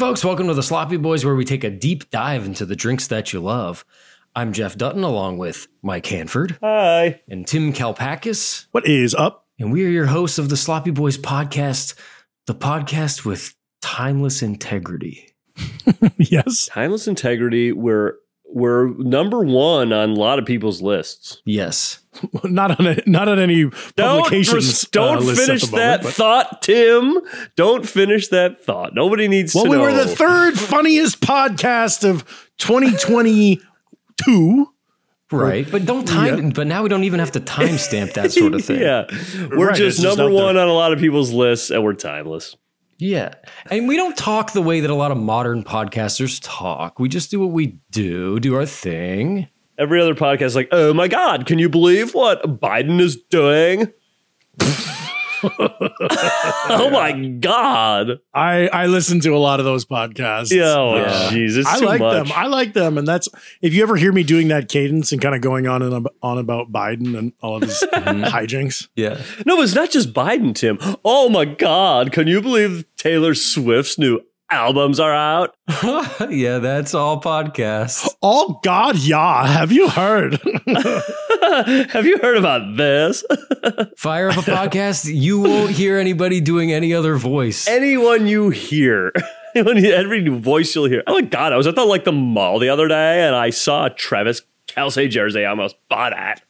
folks, welcome to the Sloppy Boys, where we take a deep dive into the drinks that you love. I'm Jeff Dutton, along with Mike Hanford Hi. and Tim Kalpakis, What is up? and we are your hosts of the Sloppy Boys podcast, the podcast with timeless integrity. yes. Timeless integrity. We're we're number one on a lot of people's lists. Yes. Not on a, not on any Don't, publications. don't uh, lists at finish the that but- thought, Tim. Don't finish that thought. Nobody needs to. Well, we know. were the third funniest podcast of 2022. Right. But don't time, but now we don't even have to timestamp that sort of thing. yeah, we're Right, just it's just number there. one on a lot of people's lists, and we're timeless. Yeah. And we don't talk the way that a lot of modern podcasters talk. We just do what we do, do our thing. Every other podcast is like, oh my god, can you believe what Biden is doing? oh my god! I I listen to a lot of those podcasts. Yeah, oh Yeah. jeez, I too like much. them. I like them, and that's if you ever hear me doing that cadence and kind of going on and on about Biden and all of his mm-hmm. hijinks. Yeah. No, it's not just Biden, Tim. Oh my God. Can you believe Taylor Swift's new albums are out? yeah, that's all podcasts. Oh God, yeah. Have you heard? Have you heard about this? Fire up a podcast, you won't hear anybody doing any other voice. Anyone you hear, anyone- every voice you'll hear. Oh my God. I was at the like the mall the other day and I saw a Travis Kelce jersey. I almost bought it.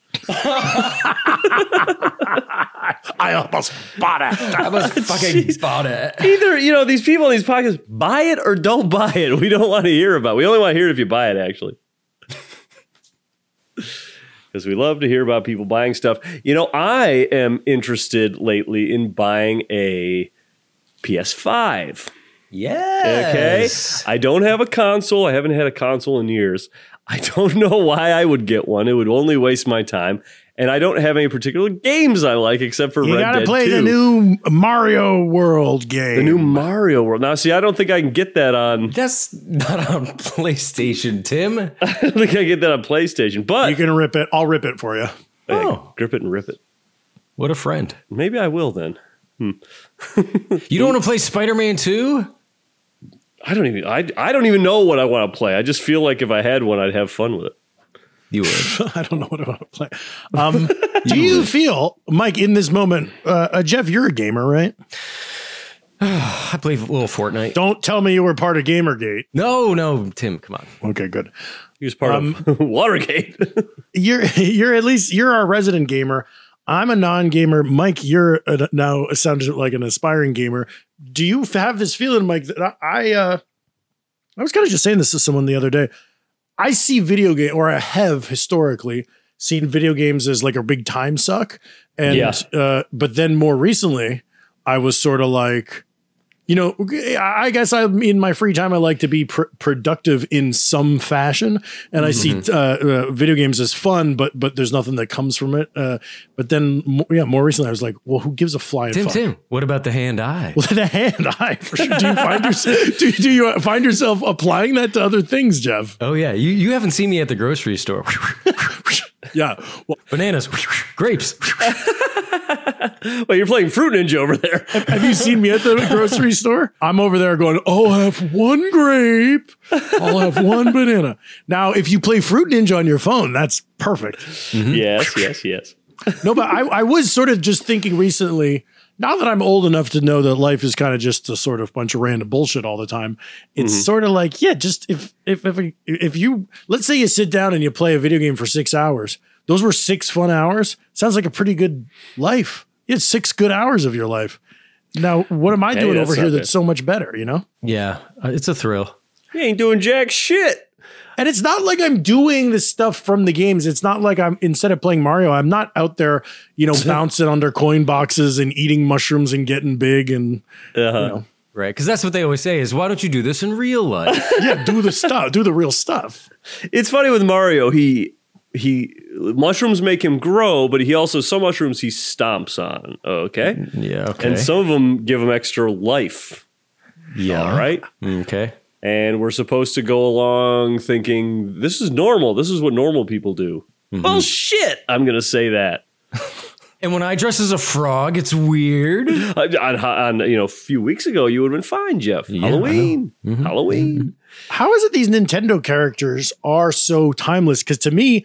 I almost bought it. I was fucking Jeez. bought it. Either, you know, these people on these podcasts, buy it or don't buy it. We don't want to hear about it. We only want to hear it if you buy it, actually. Because we love to hear about people buying stuff. You know, I am interested lately in buying a PS5. Okay. I don't have a console. I haven't had a console in years. I don't know why I would get one. It would only waste my time. And I don't have any particular games I like except for You Red gotta Dead play 2. the new Mario World game. The new Mario World. Now, see, I don't think I can get that on. That's not on PlayStation, Tim. I don't think I get that on PlayStation. But You can rip it. I'll rip it for you. Hey, Oh. grip it and rip it. What a friend. Maybe I will then. Hmm. You don't want to play Spider Man 2? I don't even. I, I don't even know what I want to play. I just feel like if I had one, I'd have fun with it. You would. I don't know what I want to play. Um, do you feel, Mike, in this moment, uh, uh, Jeff, you're a gamer, right? I play a little Fortnite. Don't tell me you were part of Gamergate. No, no, Tim, come on. Okay, good. He was part Um, of Watergate. You're you're at least you're our resident gamer. I'm a non-gamer. Mike, you're a, now sounded like an aspiring gamer. Do you have this feeling, Mike? That I, I uh, I was kind of just saying this to someone the other day. I see video game, or I have historically seen video games as like a big time suck, and Yeah. uh, but then more recently, I was sort of like, you know, I guess I in my free time I like to be pr- productive in some fashion, and I see uh, uh, video games as fun, but but there's nothing that comes from it. Uh, but then, yeah, more recently I was like, well, who gives a flying Tim, fuck? Tim, what about the hand eye? Well, the hand eye for sure. Do you find yourself do, do you find yourself applying that to other things, Jeff? Oh, yeah. You, you haven't seen me at the grocery store. Yeah. Well, Bananas, grapes. well, you're playing Fruit Ninja over there. Have you seen me at the grocery store? I'm over there going, Oh, I'll have one grape. I'll have one banana. Now, if you play Fruit Ninja on your phone, that's perfect. Mm-hmm. Yes, yes, yes. No, but I, I was sort of just thinking recently, now that I'm old enough to know that life is kind of just a sort of bunch of random bullshit all the time, it's sort of like, yeah, just if, if, if, if you, let's say you sit down and you play a video game for six hours, those were six fun hours. Sounds like a pretty good life. You had six good hours of your life. Now, what am I Hey, doing that's over here not that's so much better, you know? Yeah, uh, it's a thrill. You ain't doing jack shit. And it's not like I'm doing the stuff from the games. It's not like I'm instead of playing Mario, I'm not out there, you know, bouncing under coin boxes and eating mushrooms and getting big and Uh-huh. you know, Right, because that's what they always say is why don't you do this in real life? yeah, do the stuff, do the real stuff. It's funny with Mario. He he mushrooms make him grow, but he also some mushrooms he stomps on. Okay, yeah, okay. and some of them give him extra life. yeah, All right, Okay. And we're supposed to go along thinking this is normal. This is what normal people do. Mm-hmm. Well, shit. I'm gonna say that. And when I dress as a frog, it's weird. on, on, on, you know a few weeks ago, you would have been fine, Jeff. I know. Halloween, mm-hmm. Halloween. Mm-hmm. How is it these Nintendo characters are so timeless? Because to me,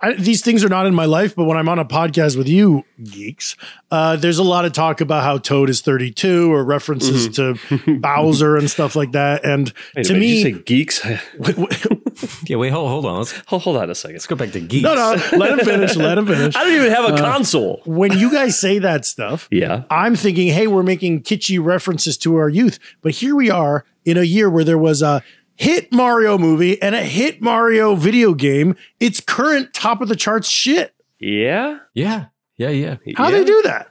I, these things are not in my life, but when I'm on a podcast with you geeks, uh, there's a lot of talk about how Toad is 32 or references to Bowser and stuff like that. And Wait to minute, me, did you say geeks. Yeah, wait, hold, hold on. Let's, hold, hold on a second. let's go back to geeks. no, no, let him finish. Let him finish. I don't even have a console. When you guys say that stuff, Yeah. I'm thinking, hey, we're making kitschy references to our youth. But here we are in a year where there was a hit Mario movie and a hit Mario video game. It's current top of the charts shit. Yeah. Yeah, yeah, yeah. How Yeah. they do that?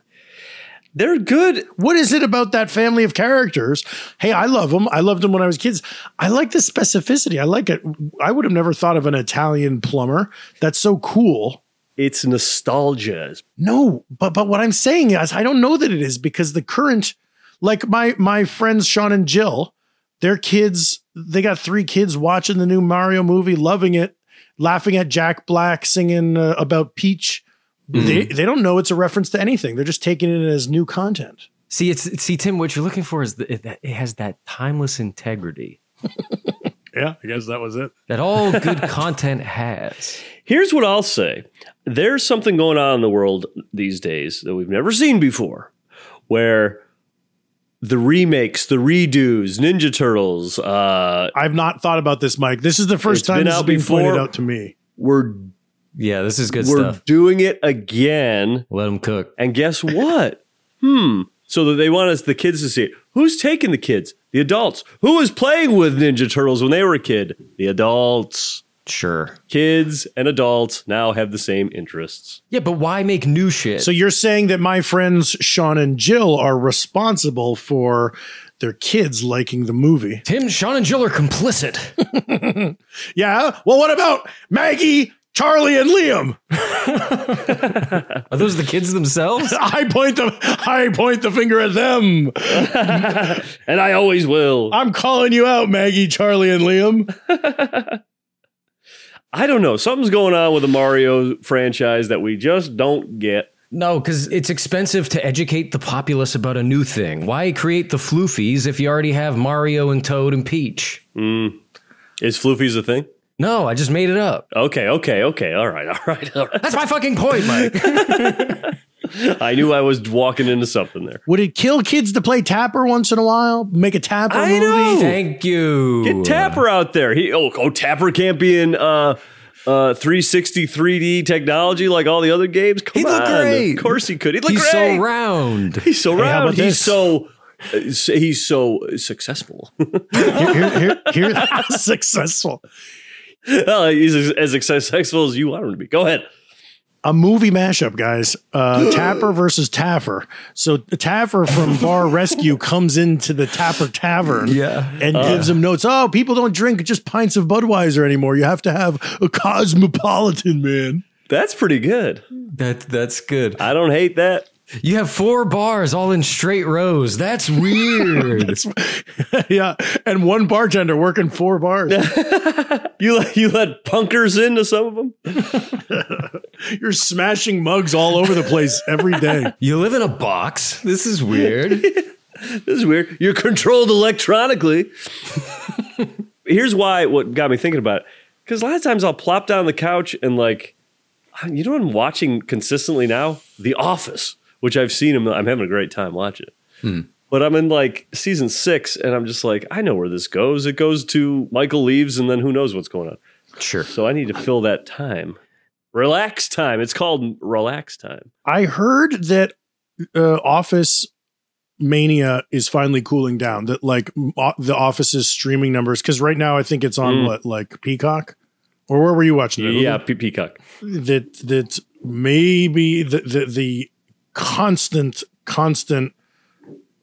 They're good. What is it about that family of characters? Hey, I love them. I loved them when I was kids. I like the specificity. I like it. I would have never thought of an Italian plumber. That's so cool. It's nostalgia. No, but but what I'm saying is I don't know that it is because the current like my my friends Sean and Jill, their kids, they got three kids watching the new Mario movie, loving it, laughing at Jack Black singing uh, about Peach. They they don't know it's a reference to anything. They're just taking it as new content. See, it's see, Tim. What you're looking for is that it, it has that timeless integrity Yeah, I guess that was it. that all good content has. Here's what I'll say there's something going on in the world these days that we've never seen before where the remakes, the redos, Ninja Turtles, uh, I've not thought about this, Mike. This is the first It's time been this has been before. pointed out to me. we're, Yeah, this is good we're stuff. doing it again. Let them cook. And guess what? hmm. So that they want us, the kids, to see it. Who's taking the kids? The adults. Who was playing with Ninja Turtles when they were a kid? The adults. Sure. Kids and adults now have the same interests. Yeah, but why make new shit? So you're saying that my friends Sean and Jill are responsible for their kids liking the movie? Tim, Sean, and Jill are complicit. Yeah. Well, what about Maggie, Charlie, and Liam? Are those the kids themselves? I point the I point the finger at them. And I always will. I'm calling you out, Maggie, Charlie, and Liam. I don't know. Something's going on with the Mario franchise that we just don't get. No, because it's expensive to educate the populace about a new thing. Why create the floofies if you already have Mario and Toad and Peach? Mm. Is floofies a thing? No, I just made it up. Okay, okay, okay. All right, all right, all right. That's my fucking point, Mike. I knew I was walking into something there. Would it kill kids to play Tapper once in a while? Make a Tapper I movie? know. Thank you. Get Tapper out there. He oh, oh Tapper can't be in uh uh 360 3D technology like all the other games. Come He'd look on. great. Of course he could. He'd look He's great. so round. He's so round. about He's this? so uh, he's so successful. Here, here, here, here successful. well, he's as, as successful as you want him to be. Go ahead. A movie mashup, guys. Uh, Tapper versus Taffer. So Taffer from Bar Rescue comes into the Tapper Tavern, Yeah. and gives him notes. Oh, people don't drink just pints of Budweiser anymore. You have to have a cosmopolitan, man. That's pretty good. That that's good. I don't hate that. You have four bars all in straight rows. That's weird. yeah, and one bartender working four bars. You let you let punkers into some of them. You're smashing mugs all over the place every day. You live in a box. This is weird. This is weird. You're controlled electronically. Here's why. What got me thinking about it? Because a lot of times I'll plop down on the couch and like, you know what I'm watching consistently now? The Office, which I've seen. I'm, I'm having a great time watching it. But I'm in like season six, and I'm just like, I know where this goes. It goes to Michael leaves, and then who knows what's going on. sure. So I need to fill that time. Relax time. It's called relax time. I heard that uh, Office mania is finally cooling down. That like m- o- the Office's streaming numbers, because right now I think it's on Mm. what like Peacock, or where were you watching it? Yeah, Pe- Peacock. that that maybe the the, the constant constant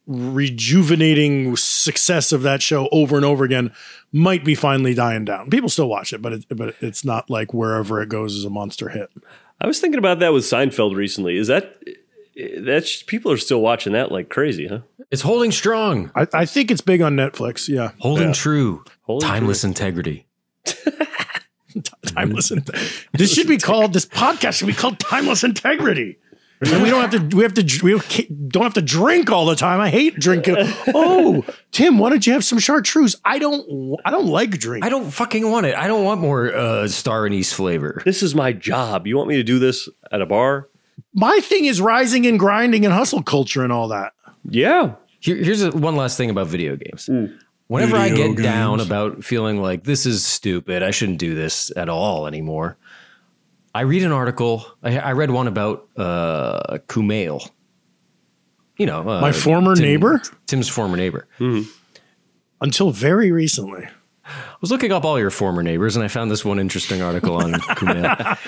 rejuvenating success of that show over and over again might be finally dying down. People still watch it, but it, but it's not like wherever it goes is a monster hit. I was thinking about that with Seinfeld recently. Is that that's people are still watching that like crazy, huh? It's holding strong, I, I think it's big on Netflix. Yeah, holding true, Holding timeless integrity. timeless. this should be called. This podcast should be called Timeless Integrity. And we don't have to. We have to. We don't have to drink all the time. I hate drinking. Oh, Tim, why don't you have some chartreuse? I don't. I don't like drink. I don't fucking want it. I don't want more uh, star anise flavor. This is my job. You want me to do this at a bar? My thing is rising and grinding and hustle culture and all that. Yeah. Here, here's a, one last thing about video games. Whenever I Video get down about feeling like this is stupid, I shouldn't do this at all anymore. I read an article. I, I read one about uh, Kumail. You know, uh, My former Tim- neighbor? Tim's former neighbor. Until very recently. I was looking up all your former neighbors, and I found this one interesting article on Kumail,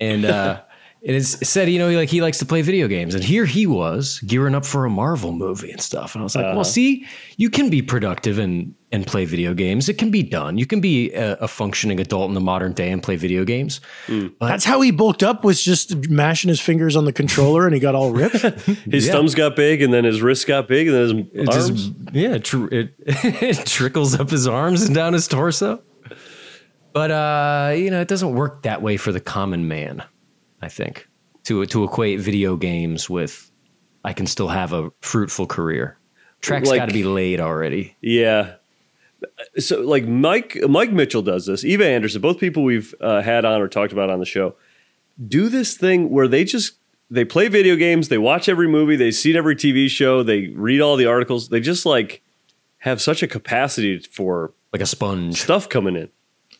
and uh, and it's, it said, you know, like he likes to play video games, and here he was gearing up for a Marvel movie and stuff, and I was like, well, see, you can be productive and and play video games. It can be done. You can be a, a functioning adult in the modern day and play video games. That's how he bulked up. Was just mashing his fingers on the controller, and he got all ripped. His Yeah. thumbs got big and then his wrists got big and then It his arms. just yeah, tr- it, it trickles up his arms and down his torso. But uh, you know, it doesn't work that way for the common man. I think to to equate video games with I can still have a fruitful career. Track's Like- got to be laid already. Yeah. So like Mike Mike Mitchell does this. Eva Anderson, both people we've uh, had on or talked about on the show, do this thing where they just they play video games, they watch every movie, they see every TV show, they read all the articles. They just like have such a capacity for Like a sponge. stuff coming in.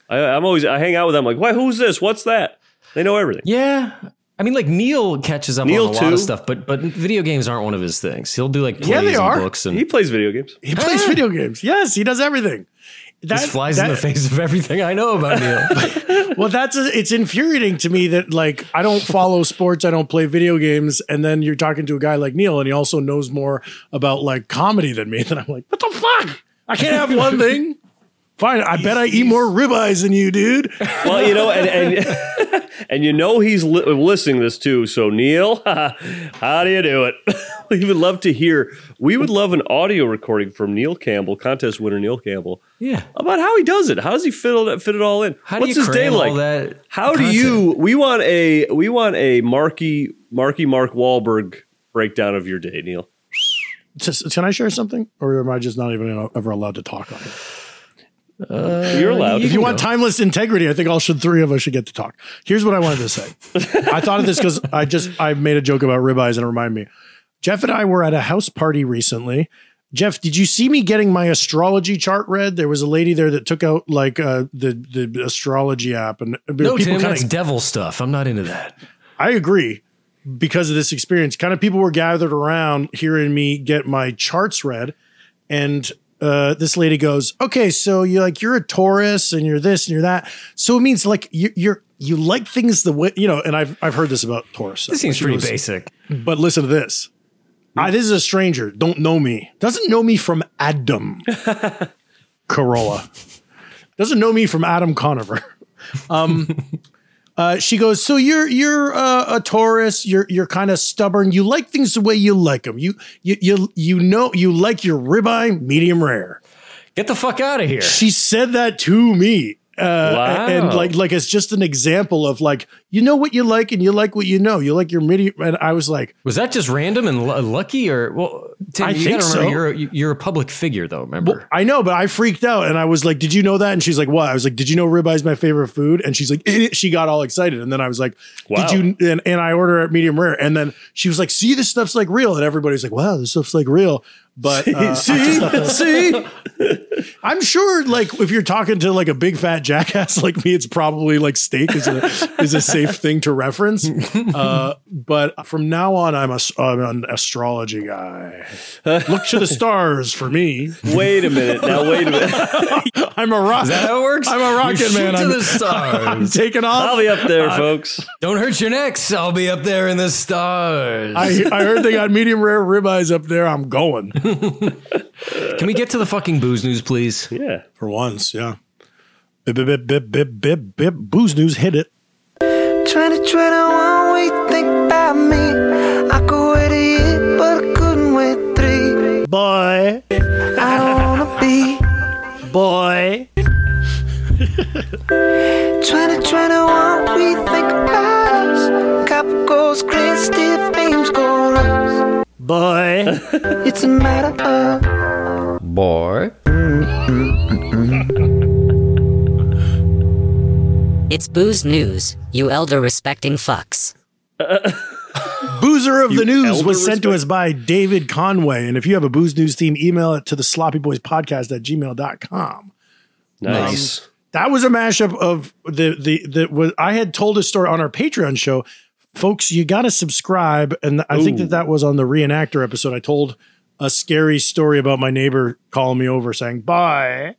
I, I'm always I hang out with them like, why? Who's this? What's that? They know everything. Yeah. I mean, like Neil catches up Neil on a lot of stuff, but but video games aren't one of his things. He'll do like plays Yeah, they and are. books and He plays video games. he plays ah. video games. Yes, he does everything. That this flies in the face of everything I know about Neil. Well, that's a, it's infuriating to me that like I don't follow sports, I don't play video games, and then you're talking to a guy like Neil, and he also knows more about like comedy than me. Then I'm like, what the fuck? I can't have one thing. Fine, I bet I eat more ribeyes than you, dude. Well, you know, and and, and you know he's li- listening to this too. So Neil, how do you do it? we would love to hear. We would love an audio recording from Neil Campbell, contest winner Neil Campbell, yeah. about how he does it. How does he fit all that, fit it all in? How do What's you his day like? all that how do you? We want a we want a Marky Marky Mark Wahlberg breakdown of your day, Neil. Just- Can I share something, or am I just not even ever allowed to talk on it? You're allowed. If you want timeless integrity, I think all should three of us should get to talk. Here's what I wanted to say. I thought of this because I just I made a joke about ribeyes and it reminded me. Jeff and I were at a house party recently. Jeff, did you see me getting my astrology chart read? There was a lady there that took out like uh, the the astrology app, and No, Tim, kinda- that's devil stuff. I'm not into that. I agree because of this experience. Kind of people were gathered around hearing me get my charts read, and uh, this lady goes, "Okay, so you're like you're a Taurus and you're this and you're that. So it means like you, you're you like things the way you know." And I've I've heard this about Taurus. This seems pretty basic. But listen to this. I, this is a stranger. Don't know me. Doesn't know me from Adam Corolla. Doesn't know me from Adam Conover. Um, uh, she goes, so you're you're uh, a Taurus. You're you're kind of stubborn. You like things the way you like them. You you you you know you like your ribeye medium rare. Get the fuck out of here. She said that to me, Uh, and like like it's just an example of like you know what you like and you like what you know you like your midi and I was like Was that just random and lu- lucky, or well? Tim, I you think gotta remember so. you're a, you're a public figure, though. Remember? well, I know but I freaked out and I was like did you know that and she's like what I was like did you know ribeye is my favorite food and she's like she got all excited and then I was like Wow. did you and, and I order it medium rare and then she was like see this stuff's like real and everybody's like wow this stuff's like real but uh, I just thought that- See? I'm sure, like, if you're talking to like a big fat jackass like me, it's probably like steak is a is a safe thing to reference. Uh, but from now on, I'm a I'm an astrology guy. Look to the stars for me. Wait a minute. Now, wait a minute. I'm a rock. Is that how it works? I'm a You rocket shoot man. to I'm, the stars. I'm taking off. I'll off. be up there, folks. Don't hurt your necks. I'll be up there in the stars. I, I heard they got medium rare ribeyes up there. I'm going Can we get to the fucking booze news, please? Yeah. for once. Yeah. Bip bip bip bip bip bip bip. Booze news hit it. 2021, what you think about me? I could wait a year, but I couldn't wait three. Boy, I don't wanna be boy. 2021, what Boy. It's a matter of Boy. It's booze news, you elder respecting fucks. Boozer of the News was sent to us by David Conway. And if you have a Booze News team, email it to the sloppy boys podcast at gmail.com. Nice. Um, that was a mashup of the, the, the, was, I had told a story on our Patreon show. Folks, you got to subscribe. And I think that that was on the reenactor episode. I told a scary story about my neighbor calling me over saying, bye,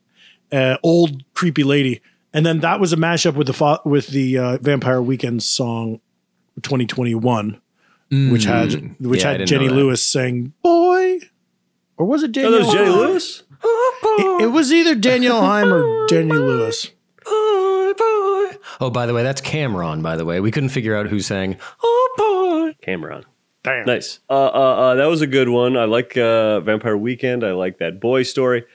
uh, old creepy lady. And then that was a mashup with the, fa- with the uh, Vampire Weekend song 2021 which had which Yeah, had Jenny. Lewis saying "Boy," or was it Oh, Danielle? that was Jenny Lewis? It, it was either Danielle Haim or Jenny Lewis. Oh, by the way, that's Cameron. By the way, we couldn't figure out who sang. Oh boy. Cameron. Damn. Nice. Uh, uh, uh, that was a good one. I like uh, Vampire Weekend. I like that boy story.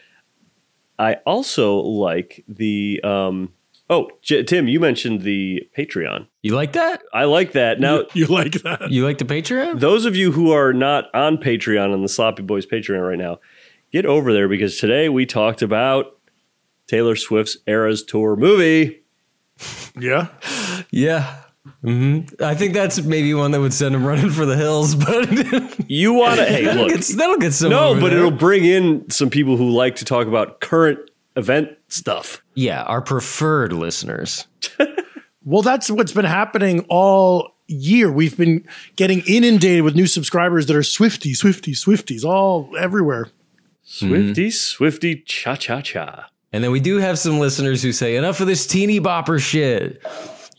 I also like the. Um, oh, J- Tim, you mentioned the Patreon. You like that? I like that. Now, You like that? You like the Patreon? those of you who are not on Patreon on the Sloppy Boys Patreon right now, get over there because today we talked about Taylor Swift's Eras Tour movie. Yeah. Yeah. hmm I think that's maybe one that would send him running for the hills, but You want to? hey, that'll, look. get, that'll get some. No, but there. it'll bring in some people who like to talk about current event stuff. Yeah, our preferred listeners. Well, that's what's been happening all year. We've been getting inundated with new subscribers that are Swifty, Swifty, Swifties, all everywhere. Swifty, Swifty, cha cha cha. And then we do have some listeners who say, enough of this teeny bopper shit.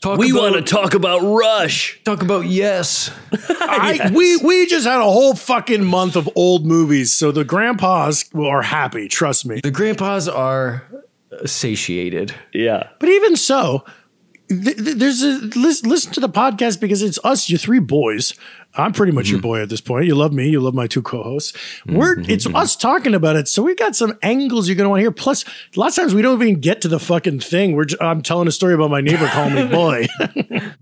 Talk We want to talk about Rush. talk about yes. I, we we just had a whole fucking month of old movies, so the grandpas are happy. Trust me. The grandpas are satiated. Yeah. But even so, th- th- there's a listen, listen to the podcast because it's us, you three boys. I'm pretty much your boy at this point. You love me. You love my two co-hosts. We're it's us talking about it, so we've got some angles you're gonna want to hear. Plus, a lot of times we don't even get to the fucking thing. We're j- I'm telling a story about my neighbor calling me boy.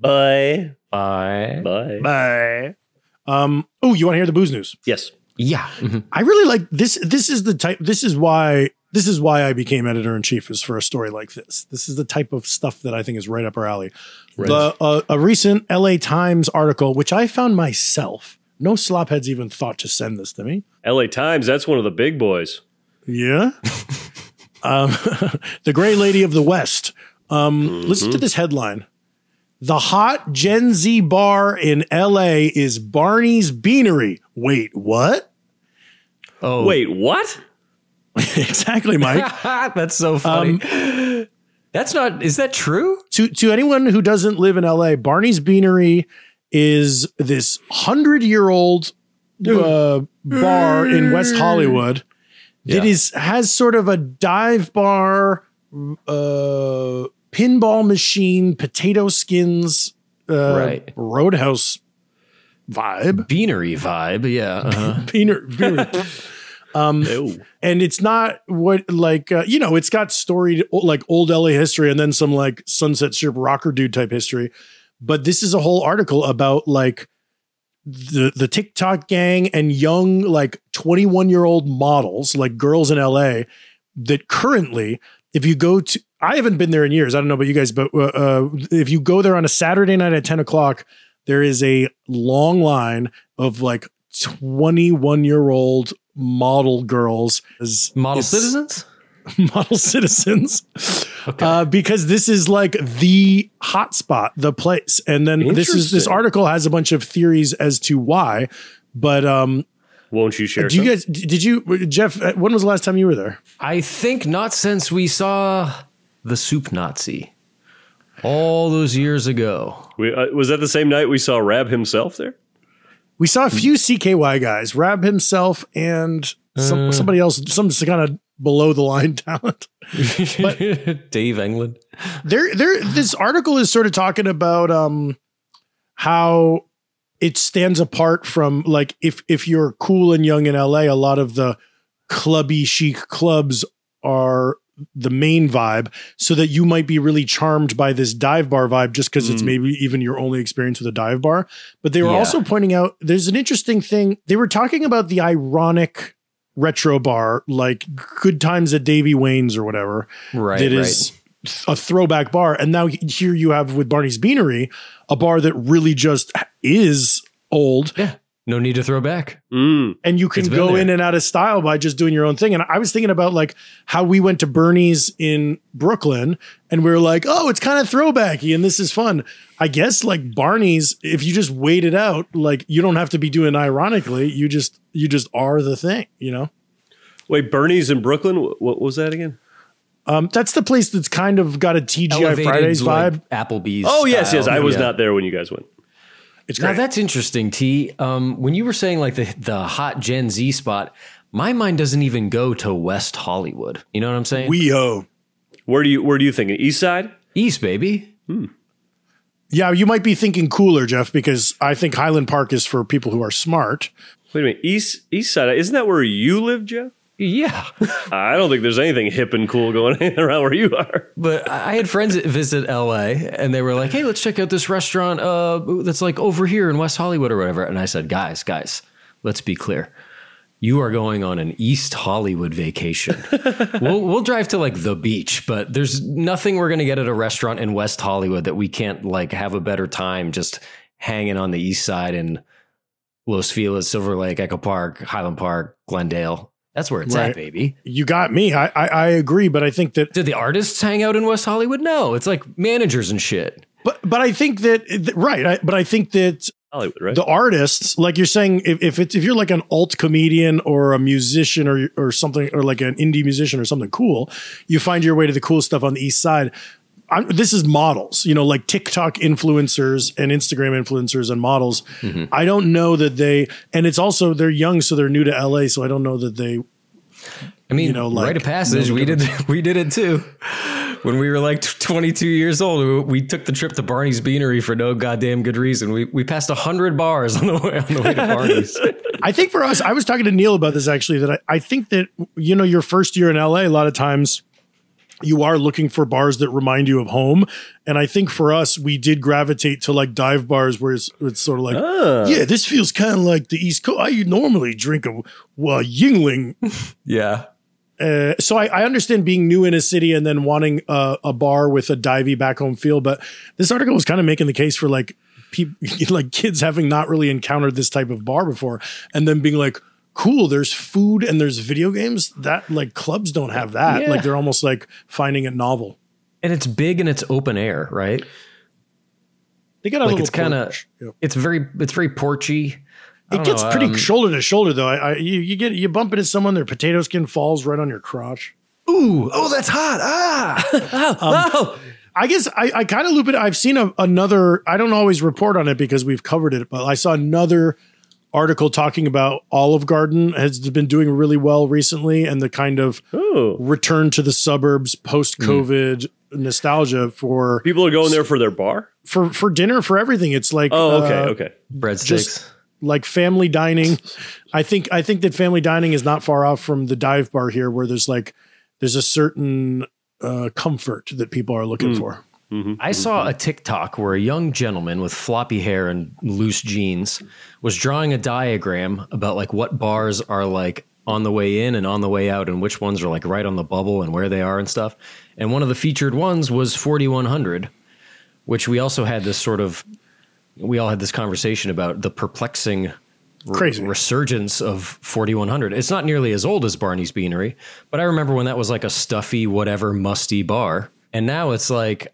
Bye. Bye. Bye. Bye. Um. Oh, you want to hear the booze news? Yes. Yeah. Mhm. I really like this. This is the type. This is why. This is why I became editor in chief. Is for a story like this. This is the type of stuff that I think is right up our alley. The uh, a recent L.A. Times article, which I found myself. No slopheads even thought to send this to me. LA Times, that's one of the big boys. Yeah. um, the Gray Lady of the West. Um, Listen to this headline. The hot Gen Z bar in LA is Barney's Beanery. Wait, what? Oh, Wait, what? exactly, Mike. that's so funny. that's not. Is that true? to to anyone who doesn't live in LA, Barney's Beanery is this hundred year old uh, bar in West Hollywood that Yeah. is has sort of a dive bar, uh, pinball machine, potato skins, uh, Right. roadhouse vibe. Beanery vibe. Yeah. Uh-huh. Beanery. Um, and it's not what like uh, you know it's got storied like old LA history and then some like Sunset Strip rocker dude type history, but this is a whole article about like the the TikTok gang and young like 21 year old models like girls in LA that currently if you go to I haven't been there in years I don't know about you guys but uh, uh, if you go there on a Saturday night at 10 o'clock there is a long line of like 21 year old model girls as Model citizens? model citizens uh, because this is like the hotspot the place and then this is this article has a bunch of theories as to why but um Won't you share? do you guys did you jeff uh, when was the last time you were there I think not since we saw the Soup Nazi all those years ago. We, uh, was that the same night we saw Raab himself there? We saw a few cky guys Raab himself and some, somebody else some kind of below the line talent. Dave England. there there this article is sort of talking about um how it stands apart from like if if you're cool and young in LA a lot of the clubby chic clubs are the main vibe so that you might be really charmed by this dive bar vibe just because it's Mm. maybe even your only experience with a dive bar but they were Yeah. also pointing out there's an interesting thing they were talking about the ironic retro bar like good times at Davey Wayne's or whatever Right. that is a throwback bar. And now here you have with Barney's Beanery, a bar that really just is old. Yeah. No need to throw back. Mm. And you can go there. in and out of style by just doing your own thing. And I was thinking about like how we went to Bernie's in Brooklyn and we were like, oh, it's kind of throwbacky and this is fun. I guess like Barney's, if you just wait it out, like you don't have to be doing ironically. You just you just are the thing, you know? Wait, Bernie's in Brooklyn. What was that again? Um, that's the place that's kind of got a TGI Elevated, Fridays like, vibe. Applebee's. Oh yes, yes. I was Yeah. not there when you guys went. It's Now that's interesting, T. Um, when you were saying like the the hot Gen Z spot, my mind doesn't even go to West Hollywood. You know what I'm saying? WeHo. Where do you Where do you think? East Side? East, baby. Yeah, you might be thinking cooler, Jeff, because I think Highland Park is for people who are smart. Wait a minute. East East Side. Isn't that where you live, Jeff? Yeah, I don't think there's anything hip and cool going around where you are. but I had friends that visit LA, and they were like, "Hey, let's check out this restaurant uh, that's like over here in West Hollywood or whatever." And I said, "Guys, guys, let's be clear." You are going on an East Hollywood vacation. we'll, we'll drive to like the beach, but there's nothing we're going to get at a restaurant in West Hollywood that we can't like have a better time just hanging on the east side in Los Feliz, Silver Lake, Echo Park, Highland Park, Glendale. That's where it's Right. at, baby. You got me. I, I I agree, but I think that Did the artists hang out in West Hollywood? No, it's like managers and shit. but but I think that right. I, but I think that Hollywood, right? the artists, like you're saying, if if it's if you're like an alt comedian or a musician or or something or like an indie musician or something cool, you find your way to the cool stuff on the east side. I'm, this is models, you know, like TikTok influencers and Instagram influencers and models. Mm-hmm. I don't know that they, and it's also they're young, so they're new to LA, so I don't know that they I mean, You know, like, rite of passage. We did we did it too. When we were like 22 years old, we, we took the trip to Barney's Beanery for no goddamn good reason. We we passed hundred bars on the way on the way to Barney's. I think for us, I was talking to Neil about this actually. That I, I think that you know your first year in LA, a lot of times you are looking for bars that remind you of home, and I think for us, we did gravitate to like dive bars where it's, it's sort of like, yeah, this feels kind of like the East Coast. I normally drink a well, Yuengling, yeah. uh, so I, I understand being new in a city and then wanting a, a bar with a divey back home feel, but this article was kind of making the case for like people, like kids having not really encountered this type of bar before, and then being like, "Cool, there's food and there's video games." That like clubs don't have that. Yeah. Like they're almost like finding it novel. And it's big and it's open air, right? They got a Like little it's kind of porch. Yeah. it's very it's very porchy. It gets know, pretty um, shoulder to shoulder though. I, I you, you get you bump into someone, their potato skin falls right on your crotch. Ooh, oh, that's hot. Ah, oh, oh. I guess I, I kind of loop it. I've seen a, another. I don't always report on it because we've covered it, but I saw another article talking about Olive Garden has been doing really well recently, and the kind of oh, return to the suburbs post COVID nostalgia for people are going there for their bar. for for dinner for everything. It's like Oh, okay, uh, okay. breadsticks. Like family dining. I think I think that family dining is not far off from the dive bar here, where there's like there's a certain uh, comfort that people are looking for. Mm-hmm, I mm-hmm, saw a mm-hmm. TikTok where a young gentleman with floppy hair and loose jeans was drawing a diagram about like what bars are like on the way in and on the way out and which ones are like right on the bubble and where they are and stuff. And one of the featured ones was 4100, which we also had this sort of we all had this conversation about the perplexing Crazy. resurgence of 4100. It's not nearly as old as Barney's Beanery, but I remember when that was like a stuffy, whatever, musty bar. And now it's like d-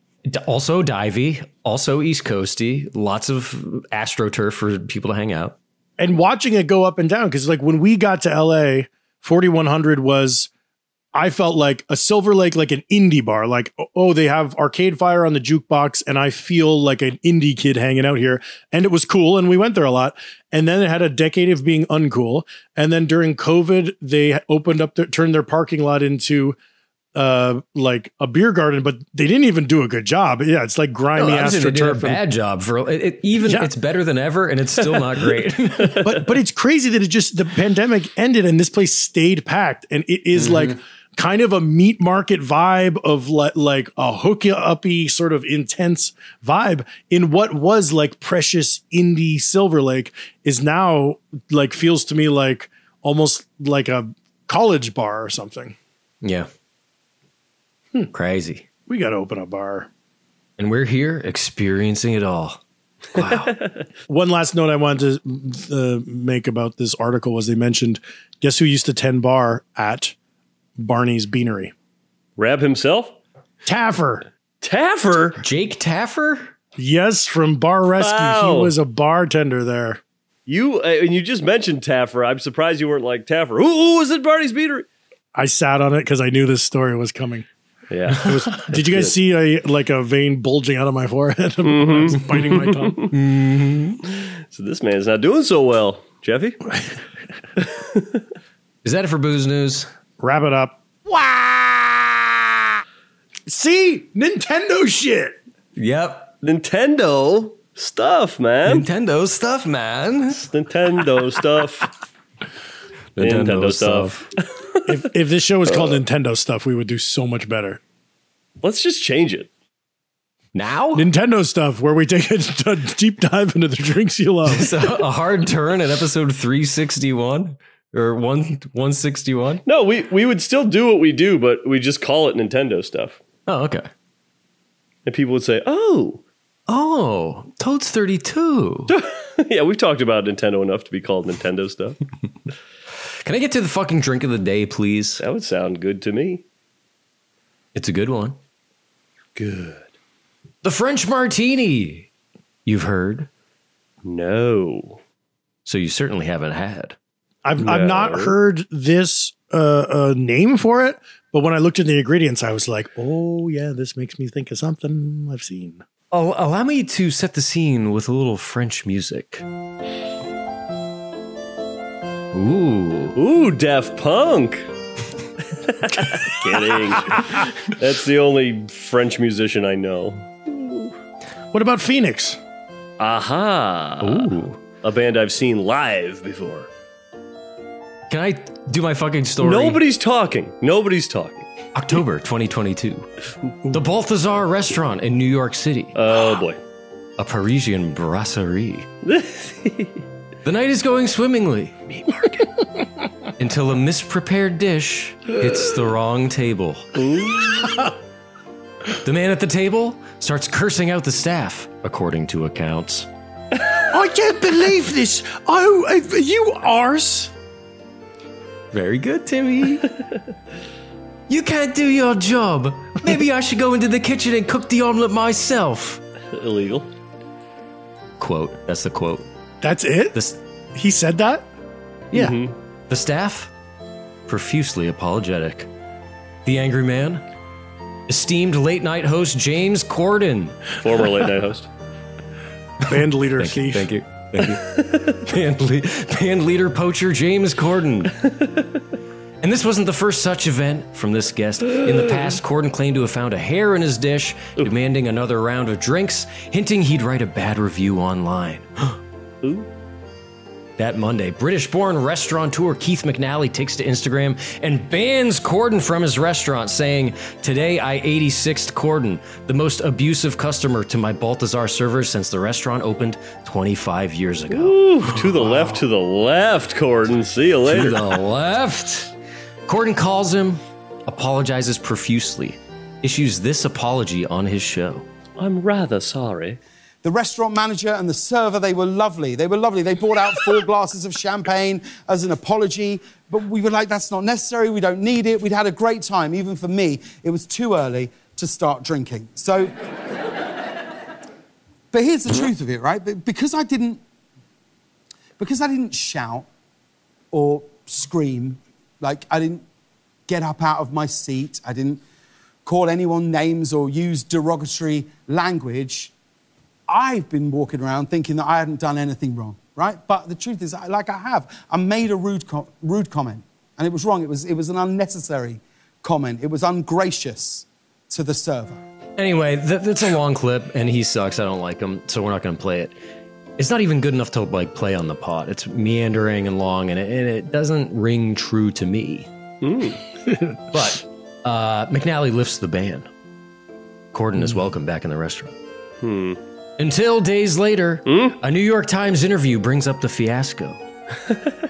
also divey, also East Coasty, lots of astroturf for people to hang out. and watching it go up and down because like when we got to LA, 4100 was I felt like a Silver Lake, like an indie bar. Like, oh, they have Arcade Fire on the jukebox, and I feel like an indie kid hanging out here. And it was cool, and we went there a lot. And then it had a decade of being uncool. And then during COVID, they opened up, their, turned their parking lot into uh like a beer garden, but they didn't even do a good job. Yeah, it's like grimy No, I was saying they did a astroturf. and- bad job for it, it- even Yeah. it's better than ever and it's still not great. but but it's crazy that it just the pandemic ended and this place stayed packed and it is like kind of a meat market vibe of le- like a hook uppy sort of intense vibe in what was like precious indie Silver Lake is now like feels to me like almost like a college bar or something. yeah. Crazy. We got to open a bar. And we're here experiencing it all. Wow. One last note I wanted to uh, make about this article was they mentioned guess who used to tend bar at Barney's Beanery? Raab himself? Taffer. Taffer? Jake Taffer? Yes, from Bar Rescue. Wow. He was a bartender there. You uh, and you just mentioned Taffer. I'm surprised you weren't like Taffer. Who, who was it? Barney's Beatery? I sat on it because I knew this story was coming. Yeah. Did you guys see a like a vein bulging out of my forehead? I was mm-hmm. biting my tongue. so this man's not doing so well, Jeffy. Is that it for booze news? Wrap it up. See, Nintendo shit. Yep. Nintendo stuff, man. Nintendo stuff, man. Nintendo stuff. Nintendo stuff. If if this show was called uh. Nintendo stuff, we would do so much better. Let's just change it. Now? Nintendo stuff, where we take a, a deep dive into the drinks you love. So a hard turn at episode 361 or 1 161? No, we we would still do what we do, but we just call it Nintendo stuff. Oh, okay. And people would say, "Oh, Oh, Toad's 32. yeah, we've talked about Nintendo enough to be called Nintendo stuff." Can I get to the fucking drink of the day, please? That would sound good to me. It's a good one. Good. The French martini. You've heard, No. so you certainly haven't had. I've I've not heard this uh, uh, name for it, but when I looked at the ingredients, I was like, "Oh yeah, this makes me think of something I've seen." Al- allow me to set the scene with a little French music. Ooh. Ooh, Daft Punk. Kidding. That's the only French musician I know. What about Phoenix? Aha. Ooh. A band I've seen live before. Can I do my fucking story? Nobody's talking. Nobody's talking. October 2022. The Balthazar restaurant in New York City. Oh boy. a Parisian brasserie. The night is going swimmingly. Meat market. Until a misprepared dish hits the wrong table. the man at the table starts cursing out the staff, according to accounts. I can't believe this. Oh, you arse! Very good, Timmy. you can't do your job. Maybe I should go into the kitchen and cook the omelet myself. Illegal. Quote. That's the quote. That's it. This, He said that. yeah. Mm-hmm. The staff, profusely apologetic. The angry man, esteemed late night host James Corden. Former late night host. Band leader Thank you. Thank you. Thank you. band, le- band leader poacher James Corden. And this wasn't the first such event from this guest. In the past, Corden claimed to have found a hair in his dish, demanding another round of drinks, hinting he'd write a bad review online. Ooh. That Monday, British born restaurateur Keith McNally takes to Instagram and bans Corden from his restaurant, saying, Today I 86th Corden, the most abusive customer to my Balthazar servers since the restaurant opened 25 years ago. Ooh, to the left, to the left, Corden. See you later. To the left. Corden calls him, apologizes profusely, issues this apology on his show. I'm rather sorry. The restaurant manager and the server, they were lovely. They were lovely. They brought out four glasses of champagne as an apology, but we were like, that's not necessary. We don't need it. We'd had a great time. Even for me, it was too early to start drinking. So, but here's the truth of it, right? Because I didn't, because I didn't shout or scream, like I didn't get up out of my seat, I didn't call anyone names or use derogatory language. I've been walking around thinking that I hadn't done anything wrong, right? But the truth is, like I have, I made a rude, co- rude comment, and it was wrong. It was, it was an unnecessary comment. It was ungracious to the server. Anyway, th- that's a long clip, and he sucks. I don't like him, so we're not going to play it. It's not even good enough to like play on the pod. It's meandering and long, and it, and it doesn't ring true to me. Mm. but uh, McNally lifts the ban. Corden is hmm. welcome back in the restaurant. Hmm. Until days later, hmm? a New York Times interview brings up the fiasco.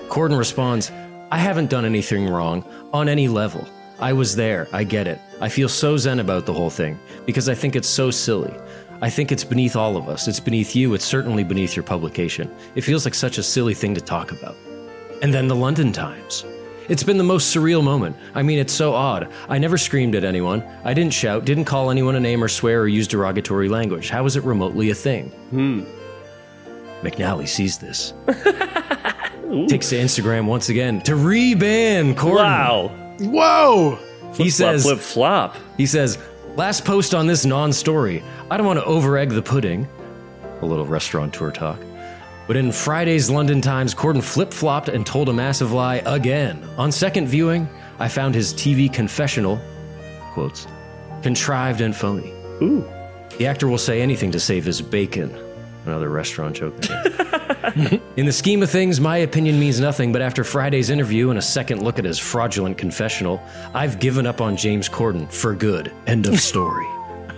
Corden responds, I haven't done anything wrong on any level. I was there. I get it. I feel so zen about the whole thing because I think it's so silly. I think it's beneath all of us. It's beneath you. It's certainly beneath your publication. It feels like such a silly thing to talk about. And then the London Times. It's been the most surreal moment. I mean, it's so odd. I never screamed at anyone. I didn't shout, didn't call anyone a name or swear or use derogatory language. How is it remotely a thing? Hmm. McNally sees this. Takes to Instagram once again to reban Corden. Wow. Whoa! He says, flip flop. he says, last post on this non-story. I don't want to over-egg the pudding. A little restaurateur talk. But in Friday's London Times, Corden flip-flopped and told a massive lie again. On second viewing, I found his TV confessional, quotes, contrived and phony. Ooh. The actor will say anything to save his bacon. Another restaurant joke. In the scheme of things, my opinion means nothing, but after Friday's interview and a second look at his fraudulent confessional, I've given up on James Corden for good. End of story.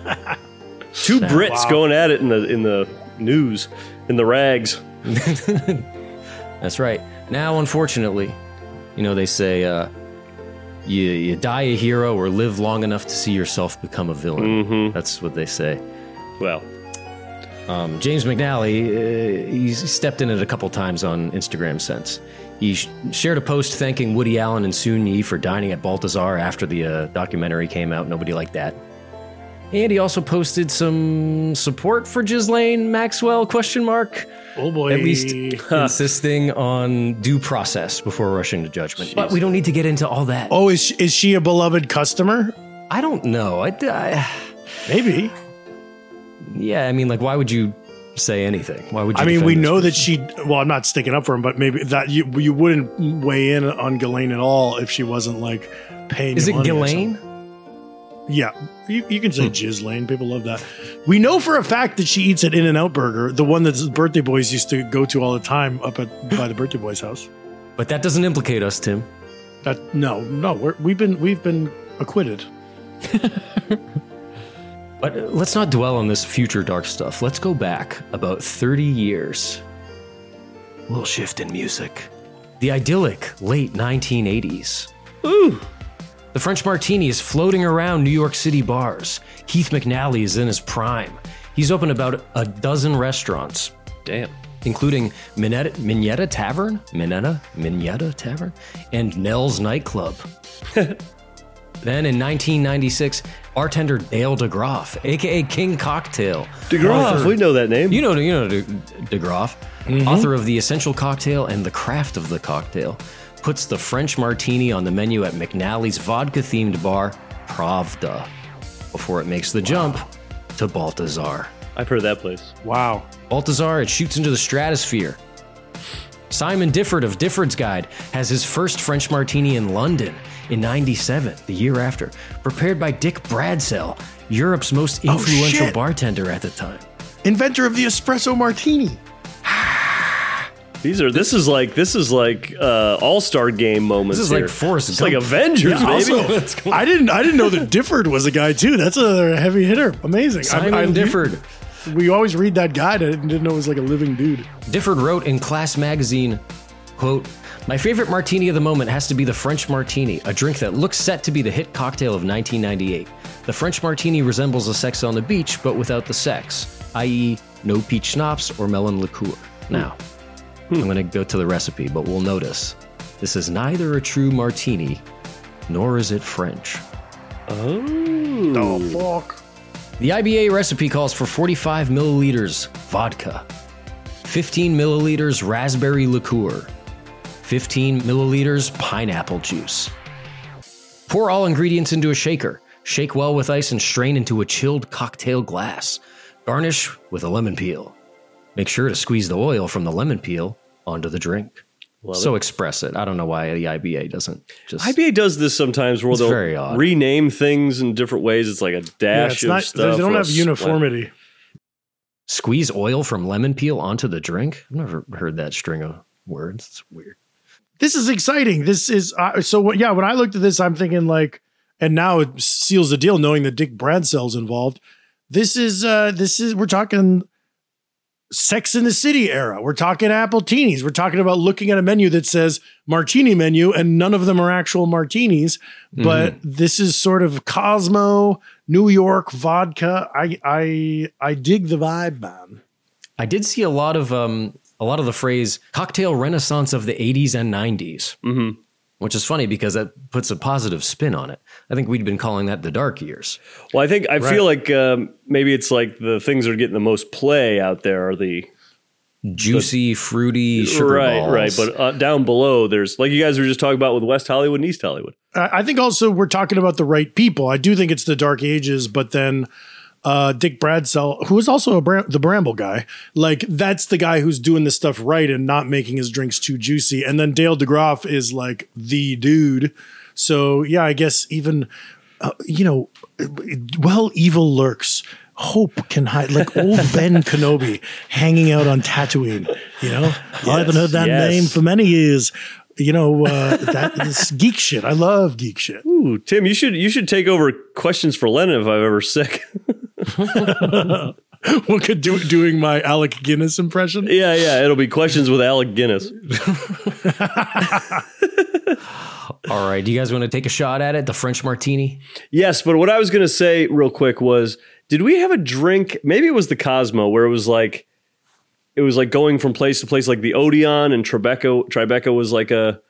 Two Brits going at it in the in the news, in the rags. That's right. Now, unfortunately, you know, they say uh, you, you die a hero or live long enough to see yourself become a villain. That's what they say. Well, Um, James McNally, uh, he's stepped in it a couple times on Instagram since. He sh- shared a post thanking Woody Allen and Soon Yi for dining at Balthazar after the uh, documentary came out. Nobody liked that. And he also posted some support for Ghislaine Maxwell? Question mark. Oh boy! At least insisting on due process before rushing to judgment. But we don't need to get into all that. Oh, is she, is she a beloved customer? I don't know. I, I- Maybe. yeah, I mean, like, why would you say anything? Why would you? I mean, we know person? that she. Well, I'm not sticking up for him, but maybe that you you wouldn't weigh in on Ghislaine at all if she wasn't like paying. Is it Ghislaine? Something. Yeah, you, you can Hmm. say Ghislaine. People love that. We know for a fact that she eats at In and Out Burger, the one that the birthday boys used to go to all the time up at by the birthday boys' house. But that doesn't implicate us, Tim. That no, no, we're, we've been we've been acquitted. But let's not dwell on this future dark stuff. Let's go back about 30 years. A little shift in music. The idyllic late 1980s. Ooh. The French Martini is floating around New York City bars. Keith McNally is in his prime. He's opened about a dozen restaurants, damn. including Minetta, Minetta Tavern, Minetta, Minetta Tavern, and Nell's Nightclub. then in 1996, bartender Dale DeGroff, aka King Cocktail, DeGroff, author- we know that name. you know, you know De- DeGroff, mm-hmm. author of the Essential Cocktail and the Craft of the Cocktail, puts the French Martini on the menu at McNally's vodka-themed bar Pravda before it makes the jump to Balthazar. I've heard that place. Wow. Balthazar, it shoots into the stratosphere. Simon Difford of Difford's Guide has his first French martini in London in 97, the year after, prepared by Dick Bradsell, Europe's most oh, influential shit. bartender at the time. Inventor of the espresso martini. These are this is like this is like uh, All Star Game moments. This is like here. Forrest It's like Avengers, Yeah, baby. also, I didn't I didn't know that Difford was a guy too. That's a heavy hitter. Amazing. Simon I, I, Difford. We always read that guide. I didn't, didn't know it was like a living dude. Difford wrote in Class magazine, quote, My favorite martini of the moment has to be the French martini, a drink that looks set to be the hit cocktail of 1998. The French martini resembles a sex on the beach, but without the sex, i.e., no peach schnapps or melon liqueur. Now, I'm going to go to the recipe, but we'll notice this is neither a true martini, nor is it French. Oh fuck. The IBA recipe calls for 45 milliliters vodka, 15 milliliters raspberry liqueur, 15 milliliters pineapple juice. Pour all ingredients into a shaker. Shake well with ice and strain into a chilled cocktail glass. Garnish with a lemon peel. Make sure to squeeze the oil from the lemon peel onto the drink. so express it. I don't know why the IBA doesn't just. IBA does this sometimes where It's they'll very odd. rename things in different ways. It's like a Yeah, dash it's of not. stuff. They don't have splat- uniformity. Squeeze oil from lemon peel onto the drink? I've never heard that string of words. It's weird. This is exciting. This is uh, so. What? Yeah, when I looked at this, I'm thinking like, and now it seals the deal, knowing that Dick Bradsell's involved. This is. uh This is. We're talking. Sex in the City era. We're talking Appletinis. We're talking about looking at a menu that says martini menu, and none of them are actual martinis. But this is sort of Cosmo, New York vodka. I I I dig the vibe, man. I did see a lot of um a lot of the phrase cocktail renaissance of the 80s and 90s. Mm-hmm. Which is funny because that puts a positive spin on it. I think we'd been calling that the dark years. Well, I think I feel like um, maybe it's like the things that are getting the most play out there are the Juicy, fruity sugar right, balls. right. But uh, down below, there's like you guys were just talking about with West Hollywood and East Hollywood. I I think also we're talking about the right people. I do think it's the Dark Ages, but then uh, Dick Bradsell, who is also a Bram- the Bramble guy, like that's the guy who's doing this stuff right and not making his drinks too juicy. And then Dale DeGroff is like the dude. So yeah, I guess even uh, you know, well, evil lurks. Hope can hide, like old Ben Kenobi hanging out on Tatooine. You know, I haven't heard that yes. name for many years. You know, uh, that is geek shit. I love geek shit. Ooh, Tim, you should you should take over questions for Lennon if I'm ever sick. what could do doing my Alec Guinness impression? yeah, yeah, it'll be questions with Alec Guinness. All right, do you guys want to take a shot at it? The French martini? Yes, but what I was going to say real quick was, did we have a drink? Maybe it was the Cosmo, where it was like, it was like going from place to place, like the Odeon and Tribeca. Tribeca was like a,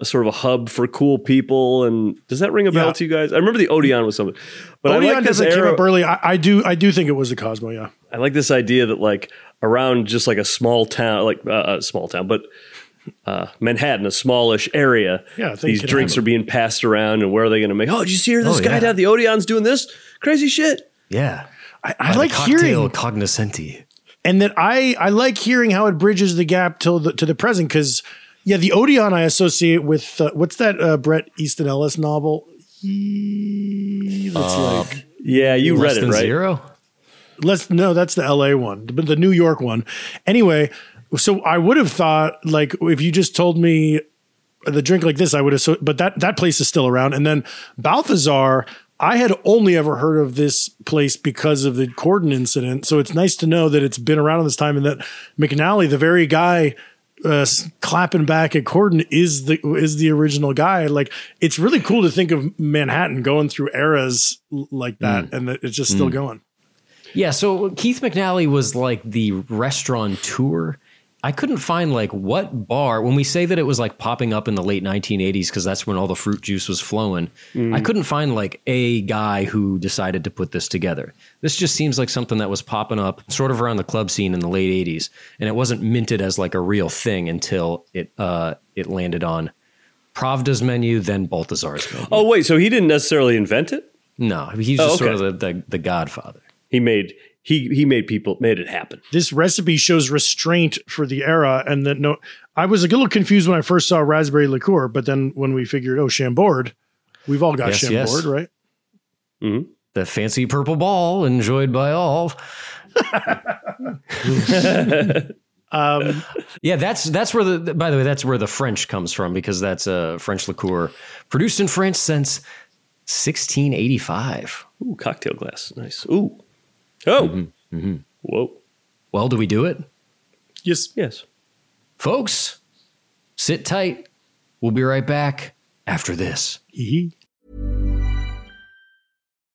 a sort of a hub for cool people. And does that ring a bell Yeah. to you guys? I remember the Odeon was something, but I like this doesn't came up early. I, I do. I do think it was the Cosmo. Yeah. I like this idea that like around just like a small town, like uh, a small town, but uh, Manhattan, a smallish area. Yeah, these drinks happened. are being passed around, and where are they going to make? Oh, did you see here? This Oh, guy yeah. down at the Odeon's doing this crazy shit. Yeah. I, I like cocktail hearing, cognoscenti. And that I I like hearing how it bridges the gap till the to the present because yeah, the Odeon I associate with uh, what's that uh, Bret Easton Ellis novel? That's like Yeah, you read it right. zero? let's no, that's the LA one, but the New York one. Anyway, so I would have thought like if you just told me the drink like this, I would have. So, but that that place is still around. And then Balthazar, I had only ever heard of this place because of the Corden incident. So it's nice to know that it's been around this time, and that McNally, the very guy. Uh, clapping back at Corden is the is the original guy. Like it's really cool to think of Manhattan going through eras like that, and that it's just still going. Yeah, so Keith McNally was like the restaurateur. I couldn't find like what bar when we say that it was like popping up in the late 1980s because that's when all the fruit juice was flowing. I couldn't find like a guy who decided to put this together. This just seems like something that was popping up sort of around the club scene in the late 80s and it wasn't minted as like a real thing until it uh it landed on Pravda's menu then Balthazar's menu. Oh wait, so he didn't necessarily invent it. No, he's Oh, just sort of the, the the godfather. He made he he made people made it happen. this recipe shows restraint for the era and that no i was a little confused when i first saw raspberry liqueur but then when we figured oh chambord we've all got Yes, chambord yes. right The fancy purple ball enjoyed by all. Um, Yeah, that's that's where the by the way that's where the French comes from because that's a French liqueur produced in France since 1685. Ooh, cocktail glass. Nice. Ooh. Oh. Mm-hmm. Mm-hmm. Whoa. Well, do we do it, yes. Yes. folks? Sit tight. We'll be right back after this. Hee-hee.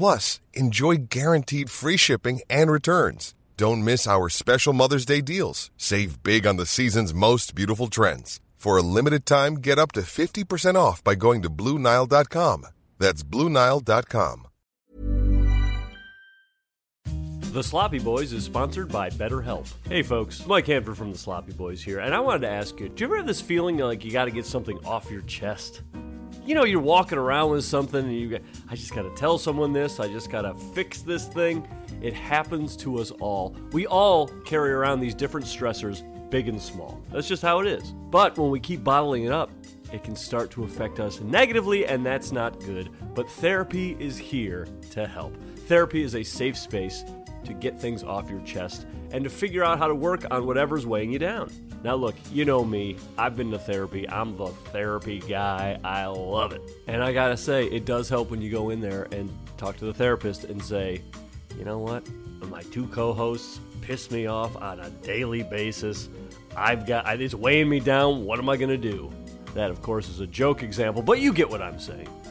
Plus, enjoy guaranteed free shipping and returns. Don't miss our special Mother's Day deals. Save big on the season's most beautiful trends. For a limited time, get up to 50% off by going to BlueNile.com. That's BlueNile.com. The Sloppy Boys is sponsored by BetterHelp. Hey folks, Mike Hanford from the Sloppy Boys here, and I wanted to ask you, do you ever have this feeling like you got to get something off your chest? You know, you're walking around with something and you got, I just got to tell someone this, I just got to fix this thing. It happens to us all. We all carry around these different stressors, big and small. That's just how it is. But when we keep bottling it up, it can start to affect us negatively, and that's not good. But therapy is here to help. Therapy is a safe space to get things off your chest and to figure out how to work on whatever's weighing you down. Now, look, you know me. I've been to therapy. I'm the therapy guy. I love it. And I gotta say, it does help when you go in there and talk to the therapist and say, you know what? My two co hosts piss me off on a daily basis. I've got, it's weighing me down. What am I gonna do? That, of course, is a joke example, but you get what I'm saying.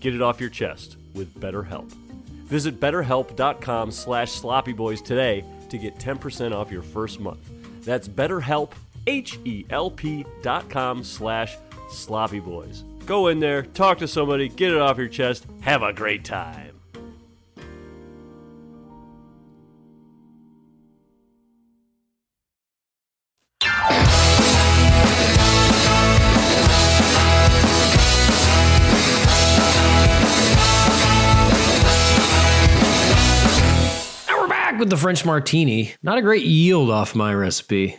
get it off your chest with BetterHelp. Visit betterhelp.com slash sloppyboys today to get 10% off your first month. That's betterhelp, H-E-L-P dot com slash sloppyboys. Go in there, talk to somebody, get it off your chest, have a great time. With the French martini. Not a great yield off my recipe.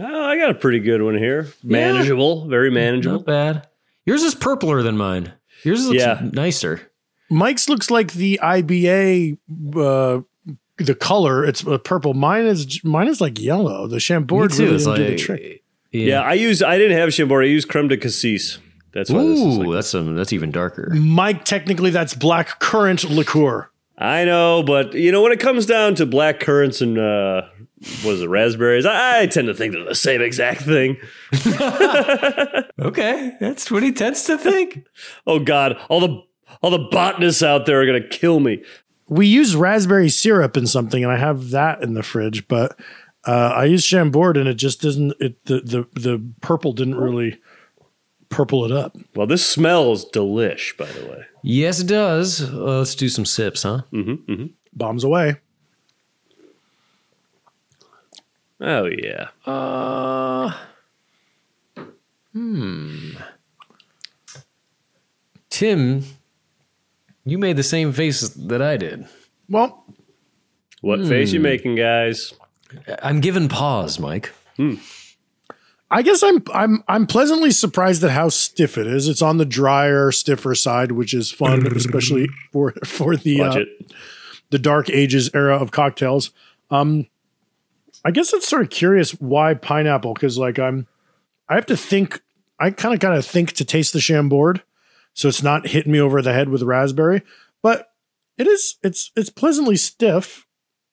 Oh, I got a pretty good one here. Manageable, very manageable. Not bad. Yours is purpler than mine. Yours looks Yeah. nicer. Mike's looks like the IBA, uh, the color. It's purple. Mine is mine is like yellow. The Chambord too. really didn't do the trick. Yeah. I use I didn't have Chambord, I used creme de cassis. That's why this is Ooh, like that's some. That's even darker. Mike, technically, that's black currant liqueur. I know, but you know, when it comes down to black currants and uh what is it, raspberries, I, I tend to think they're the same exact thing. Okay, that's what he tends to think. Oh God, all the all the botanists out there are gonna kill me. We use raspberry syrup in something, and I have that in the fridge. But uh, I use Chambord, and it just doesn't. It the the the purple didn't really purple it up. Well, this smells delish, by the way. Yes, it does. Uh, let's do some sips, huh? Mm-hmm, mm-hmm. Bombs away. Oh yeah. Uh, hmm. Tim, you made the same face that I did. Well, What face you Hmm. making, guys? I'm giving pause, Mike. I guess I'm I'm I'm pleasantly surprised at how stiff it is. It's on the drier, stiffer side, which is fun, especially for for the uh, the dark ages era of cocktails. Um, I guess it's sort of curious why pineapple because like I'm I have to think I kind of kind of think to taste the Chambord, so it's not hitting me over the head with raspberry, but it is it's it's pleasantly stiff.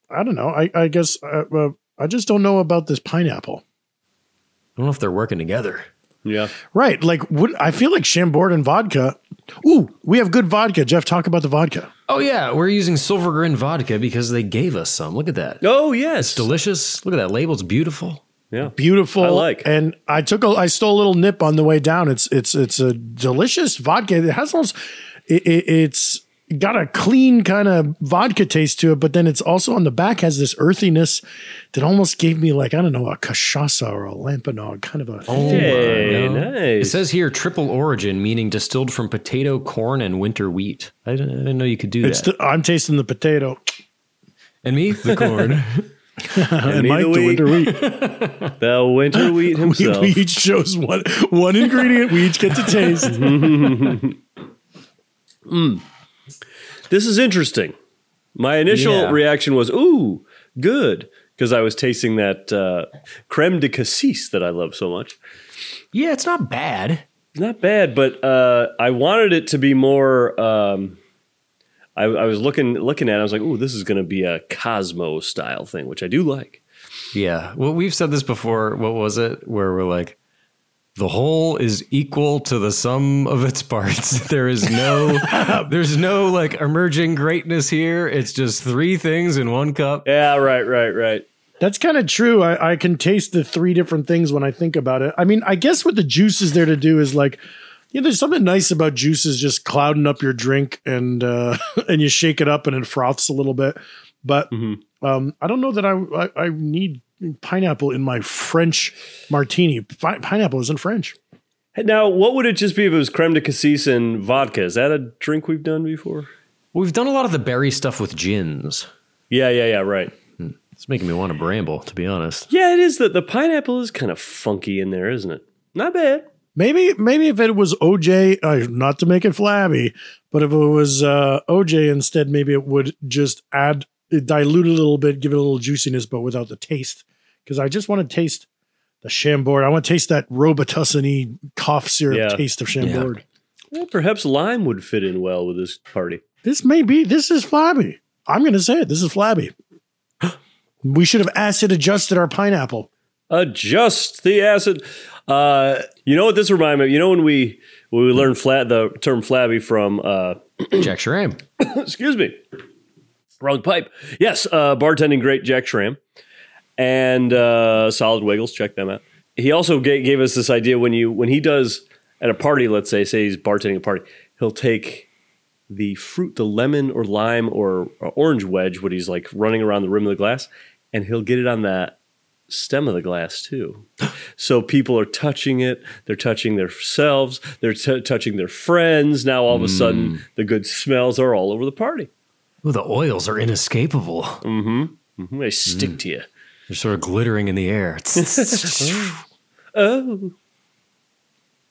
I don't know. I I guess uh, uh, I just don't know about this pineapple. I don't know if they're working together. Yeah. Right. Like, would I feel like Chambord and vodka? Ooh, we have good vodka. Jeff, talk about the vodka. Oh yeah, we're using Silver Grin vodka because they gave us some. Look at that. Oh yes, it's delicious. Look at that label; it's beautiful. Yeah, Beautiful. I like. And I took a, I stole a little nip on the way down. It's, it's, it's a delicious vodka. It has almost, it, it, it's got a clean kind of vodka taste to it, but then it's also on the back has this earthiness that almost gave me like, I don't know, a cachaça or a lambanog kind of a. Oh, Hey, no. nice. It says here triple origin, meaning distilled from potato, corn, and winter wheat. I didn't, I didn't know you could do It's that. the, I'm tasting the potato. and me, the corn. and me, Mike, the the, wheat. winter wheat. The winter wheat we, himself. we each chose one one ingredient we each get to taste. Mm. This is interesting. My initial Yeah. reaction was, "Ooh, good," because I was tasting that uh, creme de cassis that I love so much. yeah, it's not bad. Not bad, but uh, I wanted it to be more. Um, I, I was looking looking at. it, I was like, "Ooh, this is going to be a Cosmo style thing," which I do like. Yeah. Well, we've said this before. What was it? Where we're like, the whole is equal to the sum of its parts. There is no, there's no like emerging greatness here. It's just three things in one cup. Yeah, right, right, right. That's kind of true. I, I can taste the three different things when I think about it. I mean, I guess what the juice is there to do is like, you know, there's something nice about juices just clouding up your drink and uh, and you shake it up and it froths a little bit. But um, I don't know that I, I I need pineapple in my French martini. Pi- pineapple isn't French. Now, what would it just be if it was creme de cassis and vodka? Is that a drink we've done before? We've done a lot of the berry stuff with gins. Yeah, yeah, yeah. Right. It's making me want to bramble, to be honest. Yeah, it is. The the pineapple is kind of funky in there, isn't it? Not bad. Maybe maybe if it was OJ, uh, not to make it flabby, but if it was uh, OJ instead, maybe it would just add it dilute it a little bit, give it a little juiciness, but without the taste. Because I just want to taste the Chambord. I want to taste that Robitussin cough syrup Yeah. taste of Chambord. Well, perhaps lime would fit in well with this party. This may be. This is flabby. I'm going to say it. This is flabby. we should have acid adjusted our pineapple. Adjust the acid. Uh, you know what this reminded me? of? You know when we when we learned flat the term flabby from uh, Jack Schramm. excuse me, wrong pipe. Yes, uh, bartending great Jack Schramm and uh, Solid Wiggles. Check them out. He also gave, gave us this idea when you when he does at a party. Let's say say he's bartending a party, he'll take the fruit, the lemon or lime or, or orange wedge, what he's like running around the rim of the glass, and he'll get it on that stem of the glass too. So people are touching it, they're touching themselves, they're t- touching their friends. Now all of a sudden, the good smells are all over the party. Ooh, the oils are inescapable. Mm-hmm. mm-hmm. They stick to you. They're sort of glittering in the air. Oh,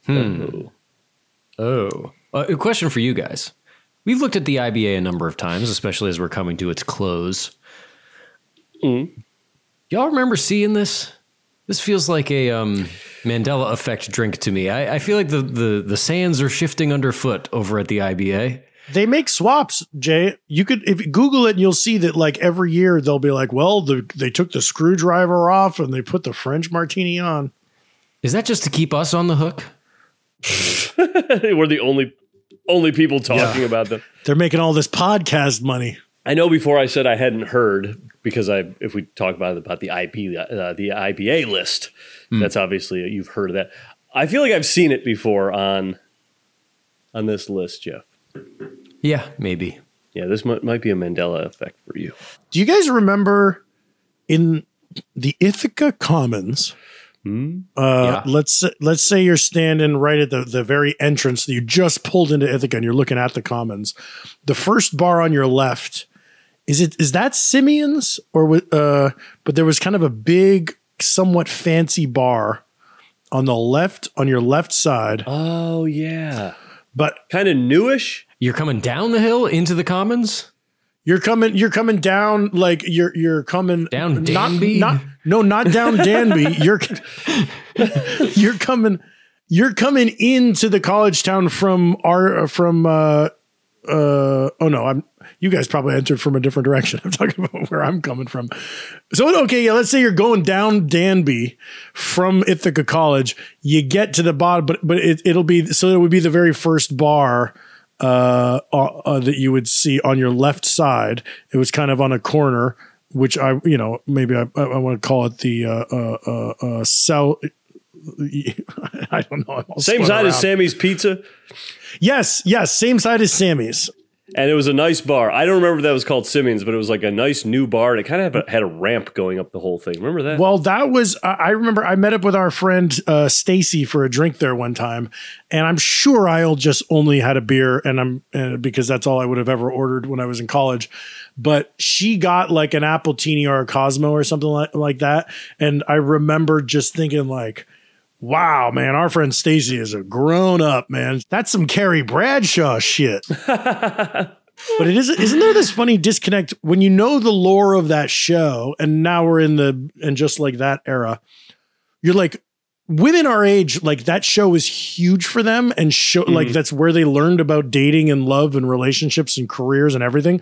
Hmm. Oh. Uh, a question for you guys. We've looked at the IBA a number of times, especially as we're coming to its close. Y'all remember seeing this? This feels like a um, Mandela effect drink to me. I, I feel like the, the, the sands are shifting underfoot over at the IBA. They make swaps, Jay. You could if you Google it, and you'll see that like every year they'll be like, well, the, they took the screwdriver off and they put the French martini on. Is that just to keep us on the hook? we're the only only people talking Yeah. about them. They're making all this podcast money. I know before I said I hadn't heard because I if we talk about about the IP uh, the IBA list, that's obviously you've heard of that. I feel like I've seen it before on on this list, Jeff. Yeah, maybe. Yeah, this might, might be a Mandela effect for you. Do you guys remember in the Ithaca Commons. Hmm? Uh, Let's let's say you're standing right at the, the very entrance. That you just pulled into Ithaca and you're looking at the Commons. The first bar on your left is it is that Simeon's or wa- uh? But there was kind of a big, somewhat fancy bar on the left on your left side. Oh yeah, but kind of newish. You're coming down the hill into the Commons. You're coming. You're coming down. Like you're you're coming Down not- Danby? Not, no, not down Danby. you're you're coming. You're coming into the college town from our from. uh uh oh no i'm you guys probably entered from a different direction i'm talking about where i'm coming from so okay yeah let's say you're going down danby from ithaca college you get to the bottom but but it, it'll be so it would be the very first bar uh, uh, uh, that you would see on your left side. It was kind of on a corner, which I, you know, maybe I, I, I want to call it the uh, uh, uh, uh, cell. I don't know. Same side as. Sammy's Pizza. Yes, yes, same side as Sammy's. And it was a nice bar. I don't remember that was called Simeon's, but it was like a nice new bar. And it kind of had a, ramp going up the whole thing. Remember that? Well, that was I I remember I met up with our friend uh, Stacy for a drink there one time, and I'm sure I'll just only had a beer, and I'm uh, because that's all I would have ever ordered when I was in college. But she got like an Appletini or a Cosmo or something like, like that, and I remember just thinking like. Wow, man, our friend Stacy is a grown up, man. That's some Carrie Bradshaw shit. but it is isn't there this funny disconnect? When you know the lore of that show and now we're in the and just like that era you're like women our age like that show is huge for them and show mm-hmm. like that's where they learned about dating and love and relationships and careers and everything.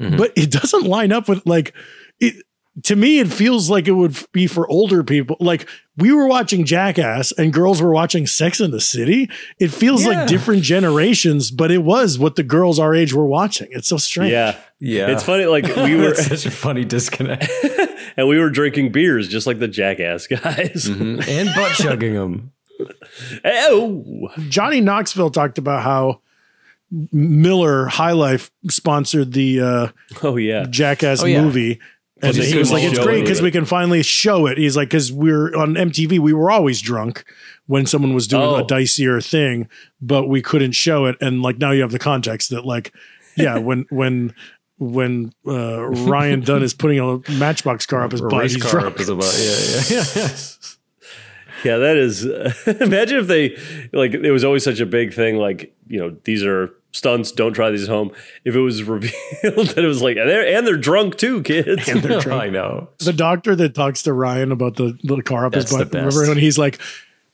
Mm-hmm. But it doesn't line up with like it to me it feels like it would be for older people. Like we were watching jackass and girls were watching sex in the city it feels Yeah. like different generations but it was what the girls our age were watching it's so strange yeah. Yeah. It's funny. Like we were, That's such a funny disconnect. and we were drinking beers just like the jackass guys. and butt chugging them. Oh, Johnny Knoxville talked about how Miller High Life sponsored the uh, oh yeah, Jackass Oh, yeah. movie. And he was like, it's great because we can finally show it. He's like, because we're on MTV, we were always drunk when someone was doing Oh. a dicier thing, but we couldn't show it. And like now you have the context that like, yeah, when when when uh, Ryan Dunn is putting a matchbox car up his butt, he's car drunk. up his butt. Yeah, yeah, yeah. Yeah, that is. imagine if they like it was always such a big thing. Like you know, these are stunts. Don't try these at home. If it was revealed that it was like, and they're and they're drunk too, kids. And they're drunk. I know. the doctor that talks to Ryan about the little car up his That's the butt. best. Remember when he's like,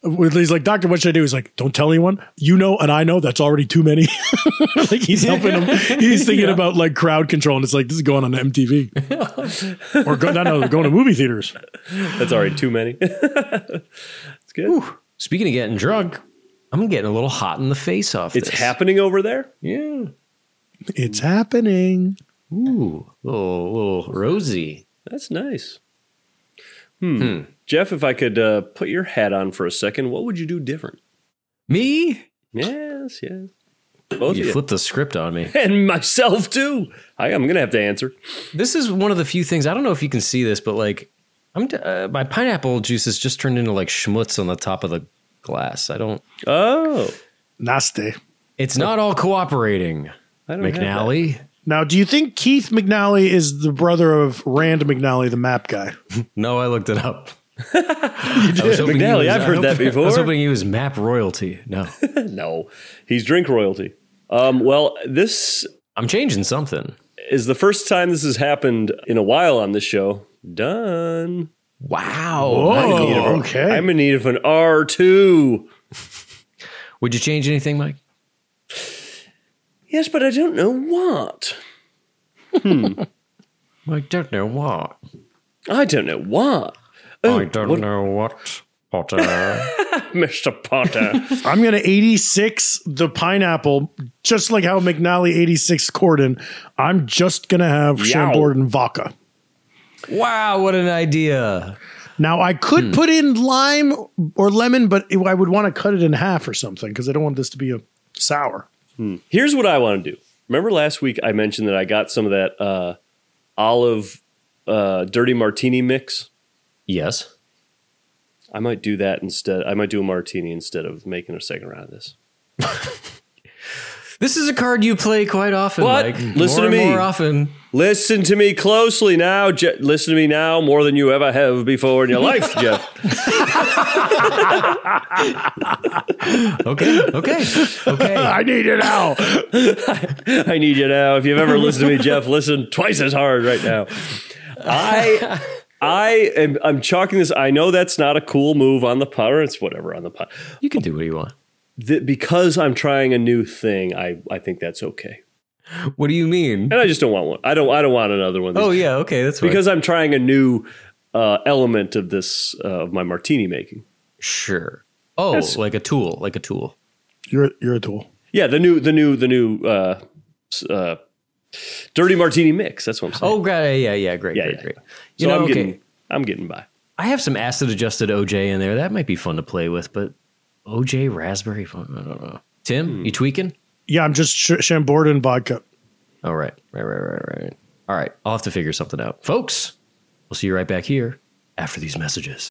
he's like, Doctor, what should I do? He's like, don't tell anyone. You know, and I know that's already too many. like he's helping him. He's thinking Yeah. about like crowd control, and it's like this is going on MTV or go, no, no, going to movie theaters. That's already too many. it's good. Speaking of getting drunk, I'm getting a little hot in the face off. It's this. happening over there. Yeah. It's happening. Ooh, little little rosy. That's nice. Hmm. Jeff, if I could uh, put your hat on for a second, what would you do different? Me? Yes, yes. Both you of you. flipped the script on me. and myself too. I, I'm gonna have to answer. This is one of the few things I don't know if you can see this, but like, I'm uh, my pineapple juice has just turned into like schmutz on the top of the glass. I don't. Oh, Nasty. It's not all cooperating. I don't. McNally. Now, do you think Keith McNally is the brother of Rand McNally, the map guy? No, I looked it up. I was hoping he McNally, was- I've I heard that hope- I was before. hoping he was map royalty. No, no, he's drink royalty. Um, well, this I'm changing something. is the first time this has happened in a while on this show. Done. Wow. Whoa, Michael. Oh, okay. I'm in need of an R two. Would you change anything, Mike? Yes, but I don't know what. Hmm. I don't know what. I don't know what. Oh, I don't what- know what. Potter. Mr. Potter. I'm going to 86 the pineapple, just like how McNally 86 Corden. I'm just going to have Yow. Chambord vodka. Wow, what an idea. Now, I could put in lime or lemon, but I would want to cut it in half or something because I don't want this to be a sour. Here's what I want to do. Remember last week I mentioned that I got some of that uh, olive uh, dirty martini mix Yes. I might do that instead. I might do a martini instead of making a second round of this. This is a card you play quite often. What? Mike. Listen More to me. More often. Listen to me closely now. Je- listen to me now more than you ever have before in your life, Jeff. Okay. Okay. Okay. I need you now. I need you now. If you've ever listened to me, Jeff, listen twice as hard right now. I I am I'm chalking this. I know that's not a cool move on the pot, or it's whatever on the pot. You can do what you want. Th- because I'm trying a new thing, I I think that's okay. What do you mean? And I just don't want one. I don't I don't want another one. Oh yeah. Okay. That's fine. because I'm trying a new uh, element of this uh, of my martini making. sure. Oh, That's- like a tool. Like a tool. You're you're a tool. Yeah, the new the new the new uh, s- uh, dirty martini mix. That's what I'm saying. Oh, great. Yeah. Yeah. Great. Yeah, great. yeah. Great. so You know. I'm okay. getting I'm getting by. I have some acid adjusted OJ in there. That might be fun to play with, but OJ raspberry fun. I don't know. Tim, hmm. you tweaking? Yeah, I'm just sh- Chambord and vodka. All right. Right, right, right, right. All right. I'll have to figure something out. Folks, we'll see you right back here after these messages.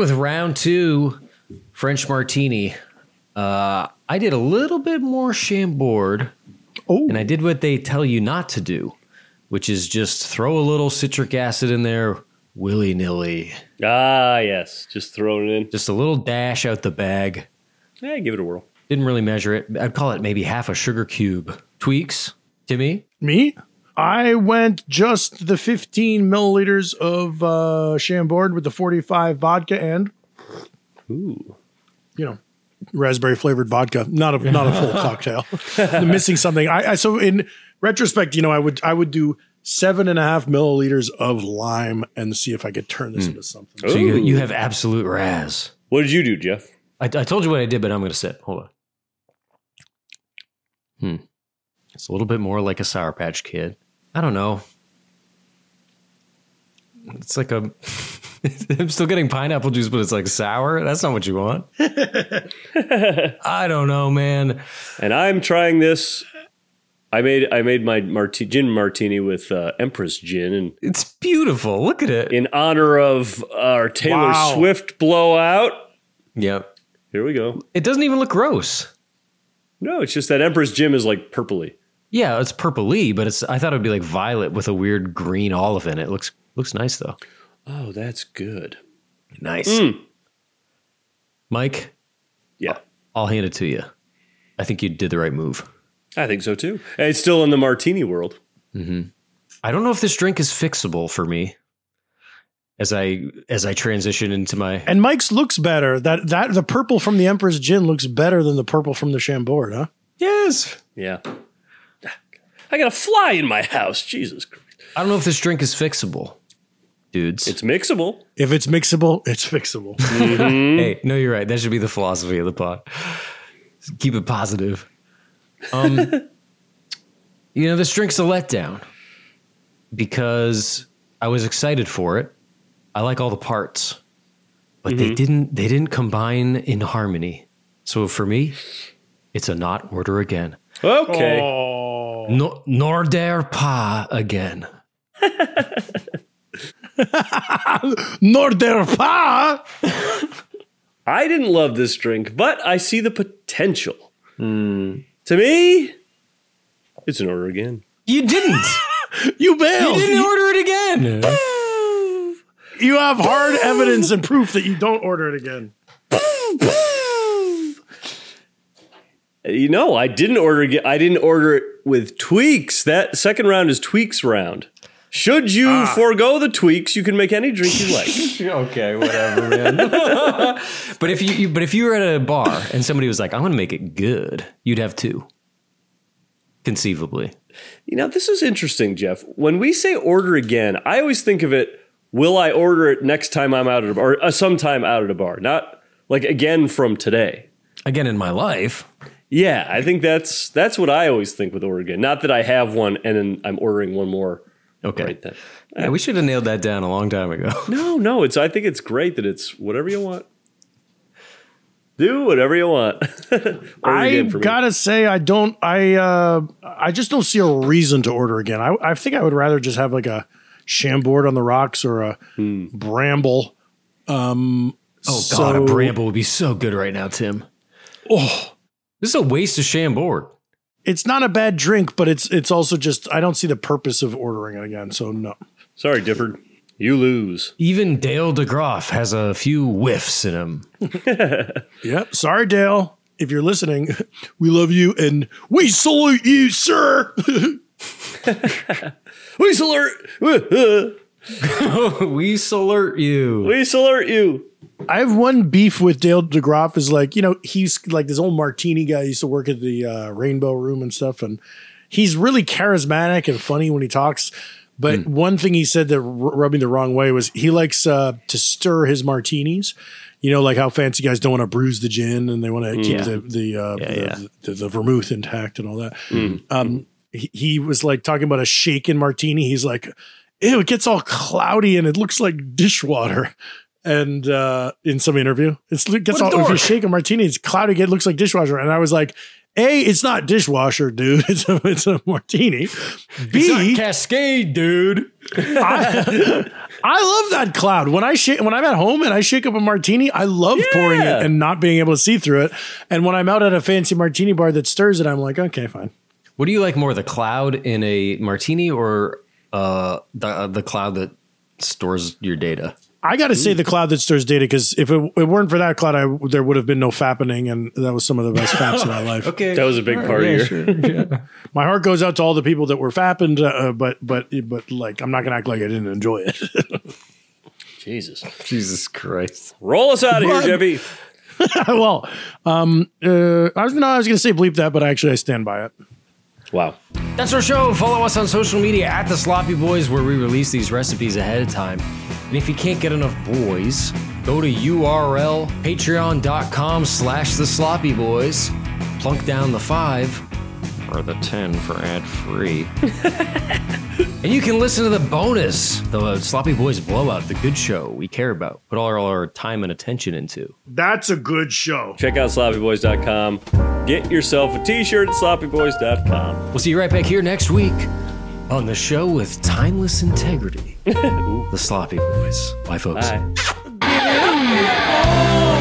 With round two, French Martini. Uh, I did a little bit more Chambord, oh. and I did what they tell you not to do, which is just throw a little citric acid in there willy nilly. Ah, yes, just throwing it in. Just a little dash out the bag. Yeah, give it a whirl. Didn't really measure it. I'd call it maybe half a sugar cube. Tweaks, Timmy? Me? I went just the 15 milliliters of uh, Chambord with the 45 vodka and, Ooh. you know, raspberry flavored vodka. Not a not a full cocktail. I'm missing something. I, I so in retrospect, you know, I would I would do seven and a half milliliters of lime and see if I could turn this into something. So you, you have Absolut raz. What did you do, Jeff? I, I told you what I did, but I'm going to sip. Hold on. Hmm. It's a little bit more like a Sour Patch Kid. I don't know. It's like a. I'm still getting pineapple juice, but it's like sour. That's not what you want. I don't know, man. And I'm trying this. I made I made my marti- gin martini with uh, Empress gin, and it's beautiful. Look at it in honor of our Taylor Wow. Swift blowout. Yep. Here we go. It doesn't even look gross. No, it's just that Empress Gin is like purpley. Yeah, it's purpley, but it's. I thought it'd be like violet with a weird green olive in it. it looks looks nice though. Oh, that's good. Nice. Mm. Mike. Yeah, I'll hand it to you. I think you did the right move. I think so too. It's still in the martini world. Mm-hmm. I don't know if this drink is fixable for me as I as I transition into my. And Mike's looks better. That that the purple from the Emperor's Gin looks better than the purple from the Chambord, huh? Yes. Yeah. I got a fly in my house. Jesus Christ. I don't know if this drink is fixable, dudes. It's mixable. If it's mixable, it's fixable. Hey, no, you're right. That should be the philosophy of the pod. Keep it positive. Um, you know, this drink's a letdown because I was excited for it. I like all the parts, but they Mhm. didn't. They didn't combine in harmony. So for me, it's a not order again. Okay. No, nor dare pa again. Nor der pa. I didn't love this drink, but I see the potential. Hmm. To me, it's an order again. You didn't. You bailed. You didn't order it again. You have hard evidence and proof that you don't order it again. You know, I didn't order it. I didn't order it with tweaks. That second round is tweaks round. Should you Ah. forego the tweaks, you can make any drink you like. okay, whatever, man. but if you, you, but if you were at a bar and somebody was like, "I'm going to make it good," you'd have two, conceivably. You know, this is interesting, Jeff. When we say order again, I always think of it, will I order it next time I'm out at a bar, or uh, sometime out at a bar, not like again from today. Again in my life. Yeah, I think that's that's what I always think with Oregon. Not that I have one and then I'm ordering one more. Okay. Right then. Yeah, we should have nailed that down a long time ago. No, no, it's I think it's great that it's whatever you want. Do whatever you want. I again for me. gotta say, I don't. I uh, I just don't see a reason to order again. I, I think I would rather just have like a Chambord on the rocks or a Hmm. Bramble. Um, Oh God, a Bramble would be so good right now, Tim. Oh, this is a waste of Chambord. It's not a bad drink, but it's it's also just I don't see the purpose of ordering it again. So no. Sorry, Difford. You lose. Even Dale DeGroff has a few whiffs in him. Yep. Sorry, Dale. If you're listening, we love you and we salute you, sir. we salute. we salute you. We salute you. I have one beef with Dale DeGroff is like, you know, he's like this old martini guy used to work at the uh, Rainbow Room and stuff. And he's really charismatic and funny when he talks. But one thing he said that r- rubbed me the wrong way was he likes uh, to stir his martinis. You know, like how fancy guys don't want to bruise the gin and they want to keep Yeah. the the, uh, Yeah, the, yeah. the the vermouth intact and all that. Um, he, he was like talking about a shaken martini. He's like, ew, it gets all cloudy and it looks like dishwater. And uh, in some interview, it's, it gets all if you shake a martini, it's cloudy. It looks like dishwasher. And I was like, a, it's not dishwasher, dude. It's a, it's a martini. B, It's Cascade, dude. I, I love that cloud. When I shake, when I'm at home and I shake up a martini, I love pouring it and not being able to see through it. And when I'm out at a fancy martini bar that stirs it, I'm like, okay, fine. What do you like more, the cloud in a martini or uh, the uh, the cloud that stores your data? I got to say the cloud that stirs data because if it, it weren't for that cloud, I, there would have been no fapping, and that was some of the best faps in my life. Okay, That was a big All right, part of yeah, your. sure, yeah. My heart goes out to all the people that were fapping, uh, but but but like I'm not gonna act like I didn't enjoy it. Jesus. Jesus Christ. Roll us out of here, What? Jeffy. well, um, uh, I was no, I was gonna say bleep that, but actually I stand by it. Wow. That's our show. Follow us on social media at the Sloppy Boys, where we release these recipes ahead of time. And if you can't get enough boys, go to URL patreon.com slash the sloppy boys. Plunk down the five or the ten for ad free. and you can listen to the bonus, the Sloppy Boys Blowout, the good show we care about, put all our time and attention into. That's a good show. Check out sloppyboys.com. Get yourself a t shirt at sloppyboys.com. We'll see you right back here next week on the show with timeless integrity. the Sloppy Boys. Bye, folks. Bye. Give it up,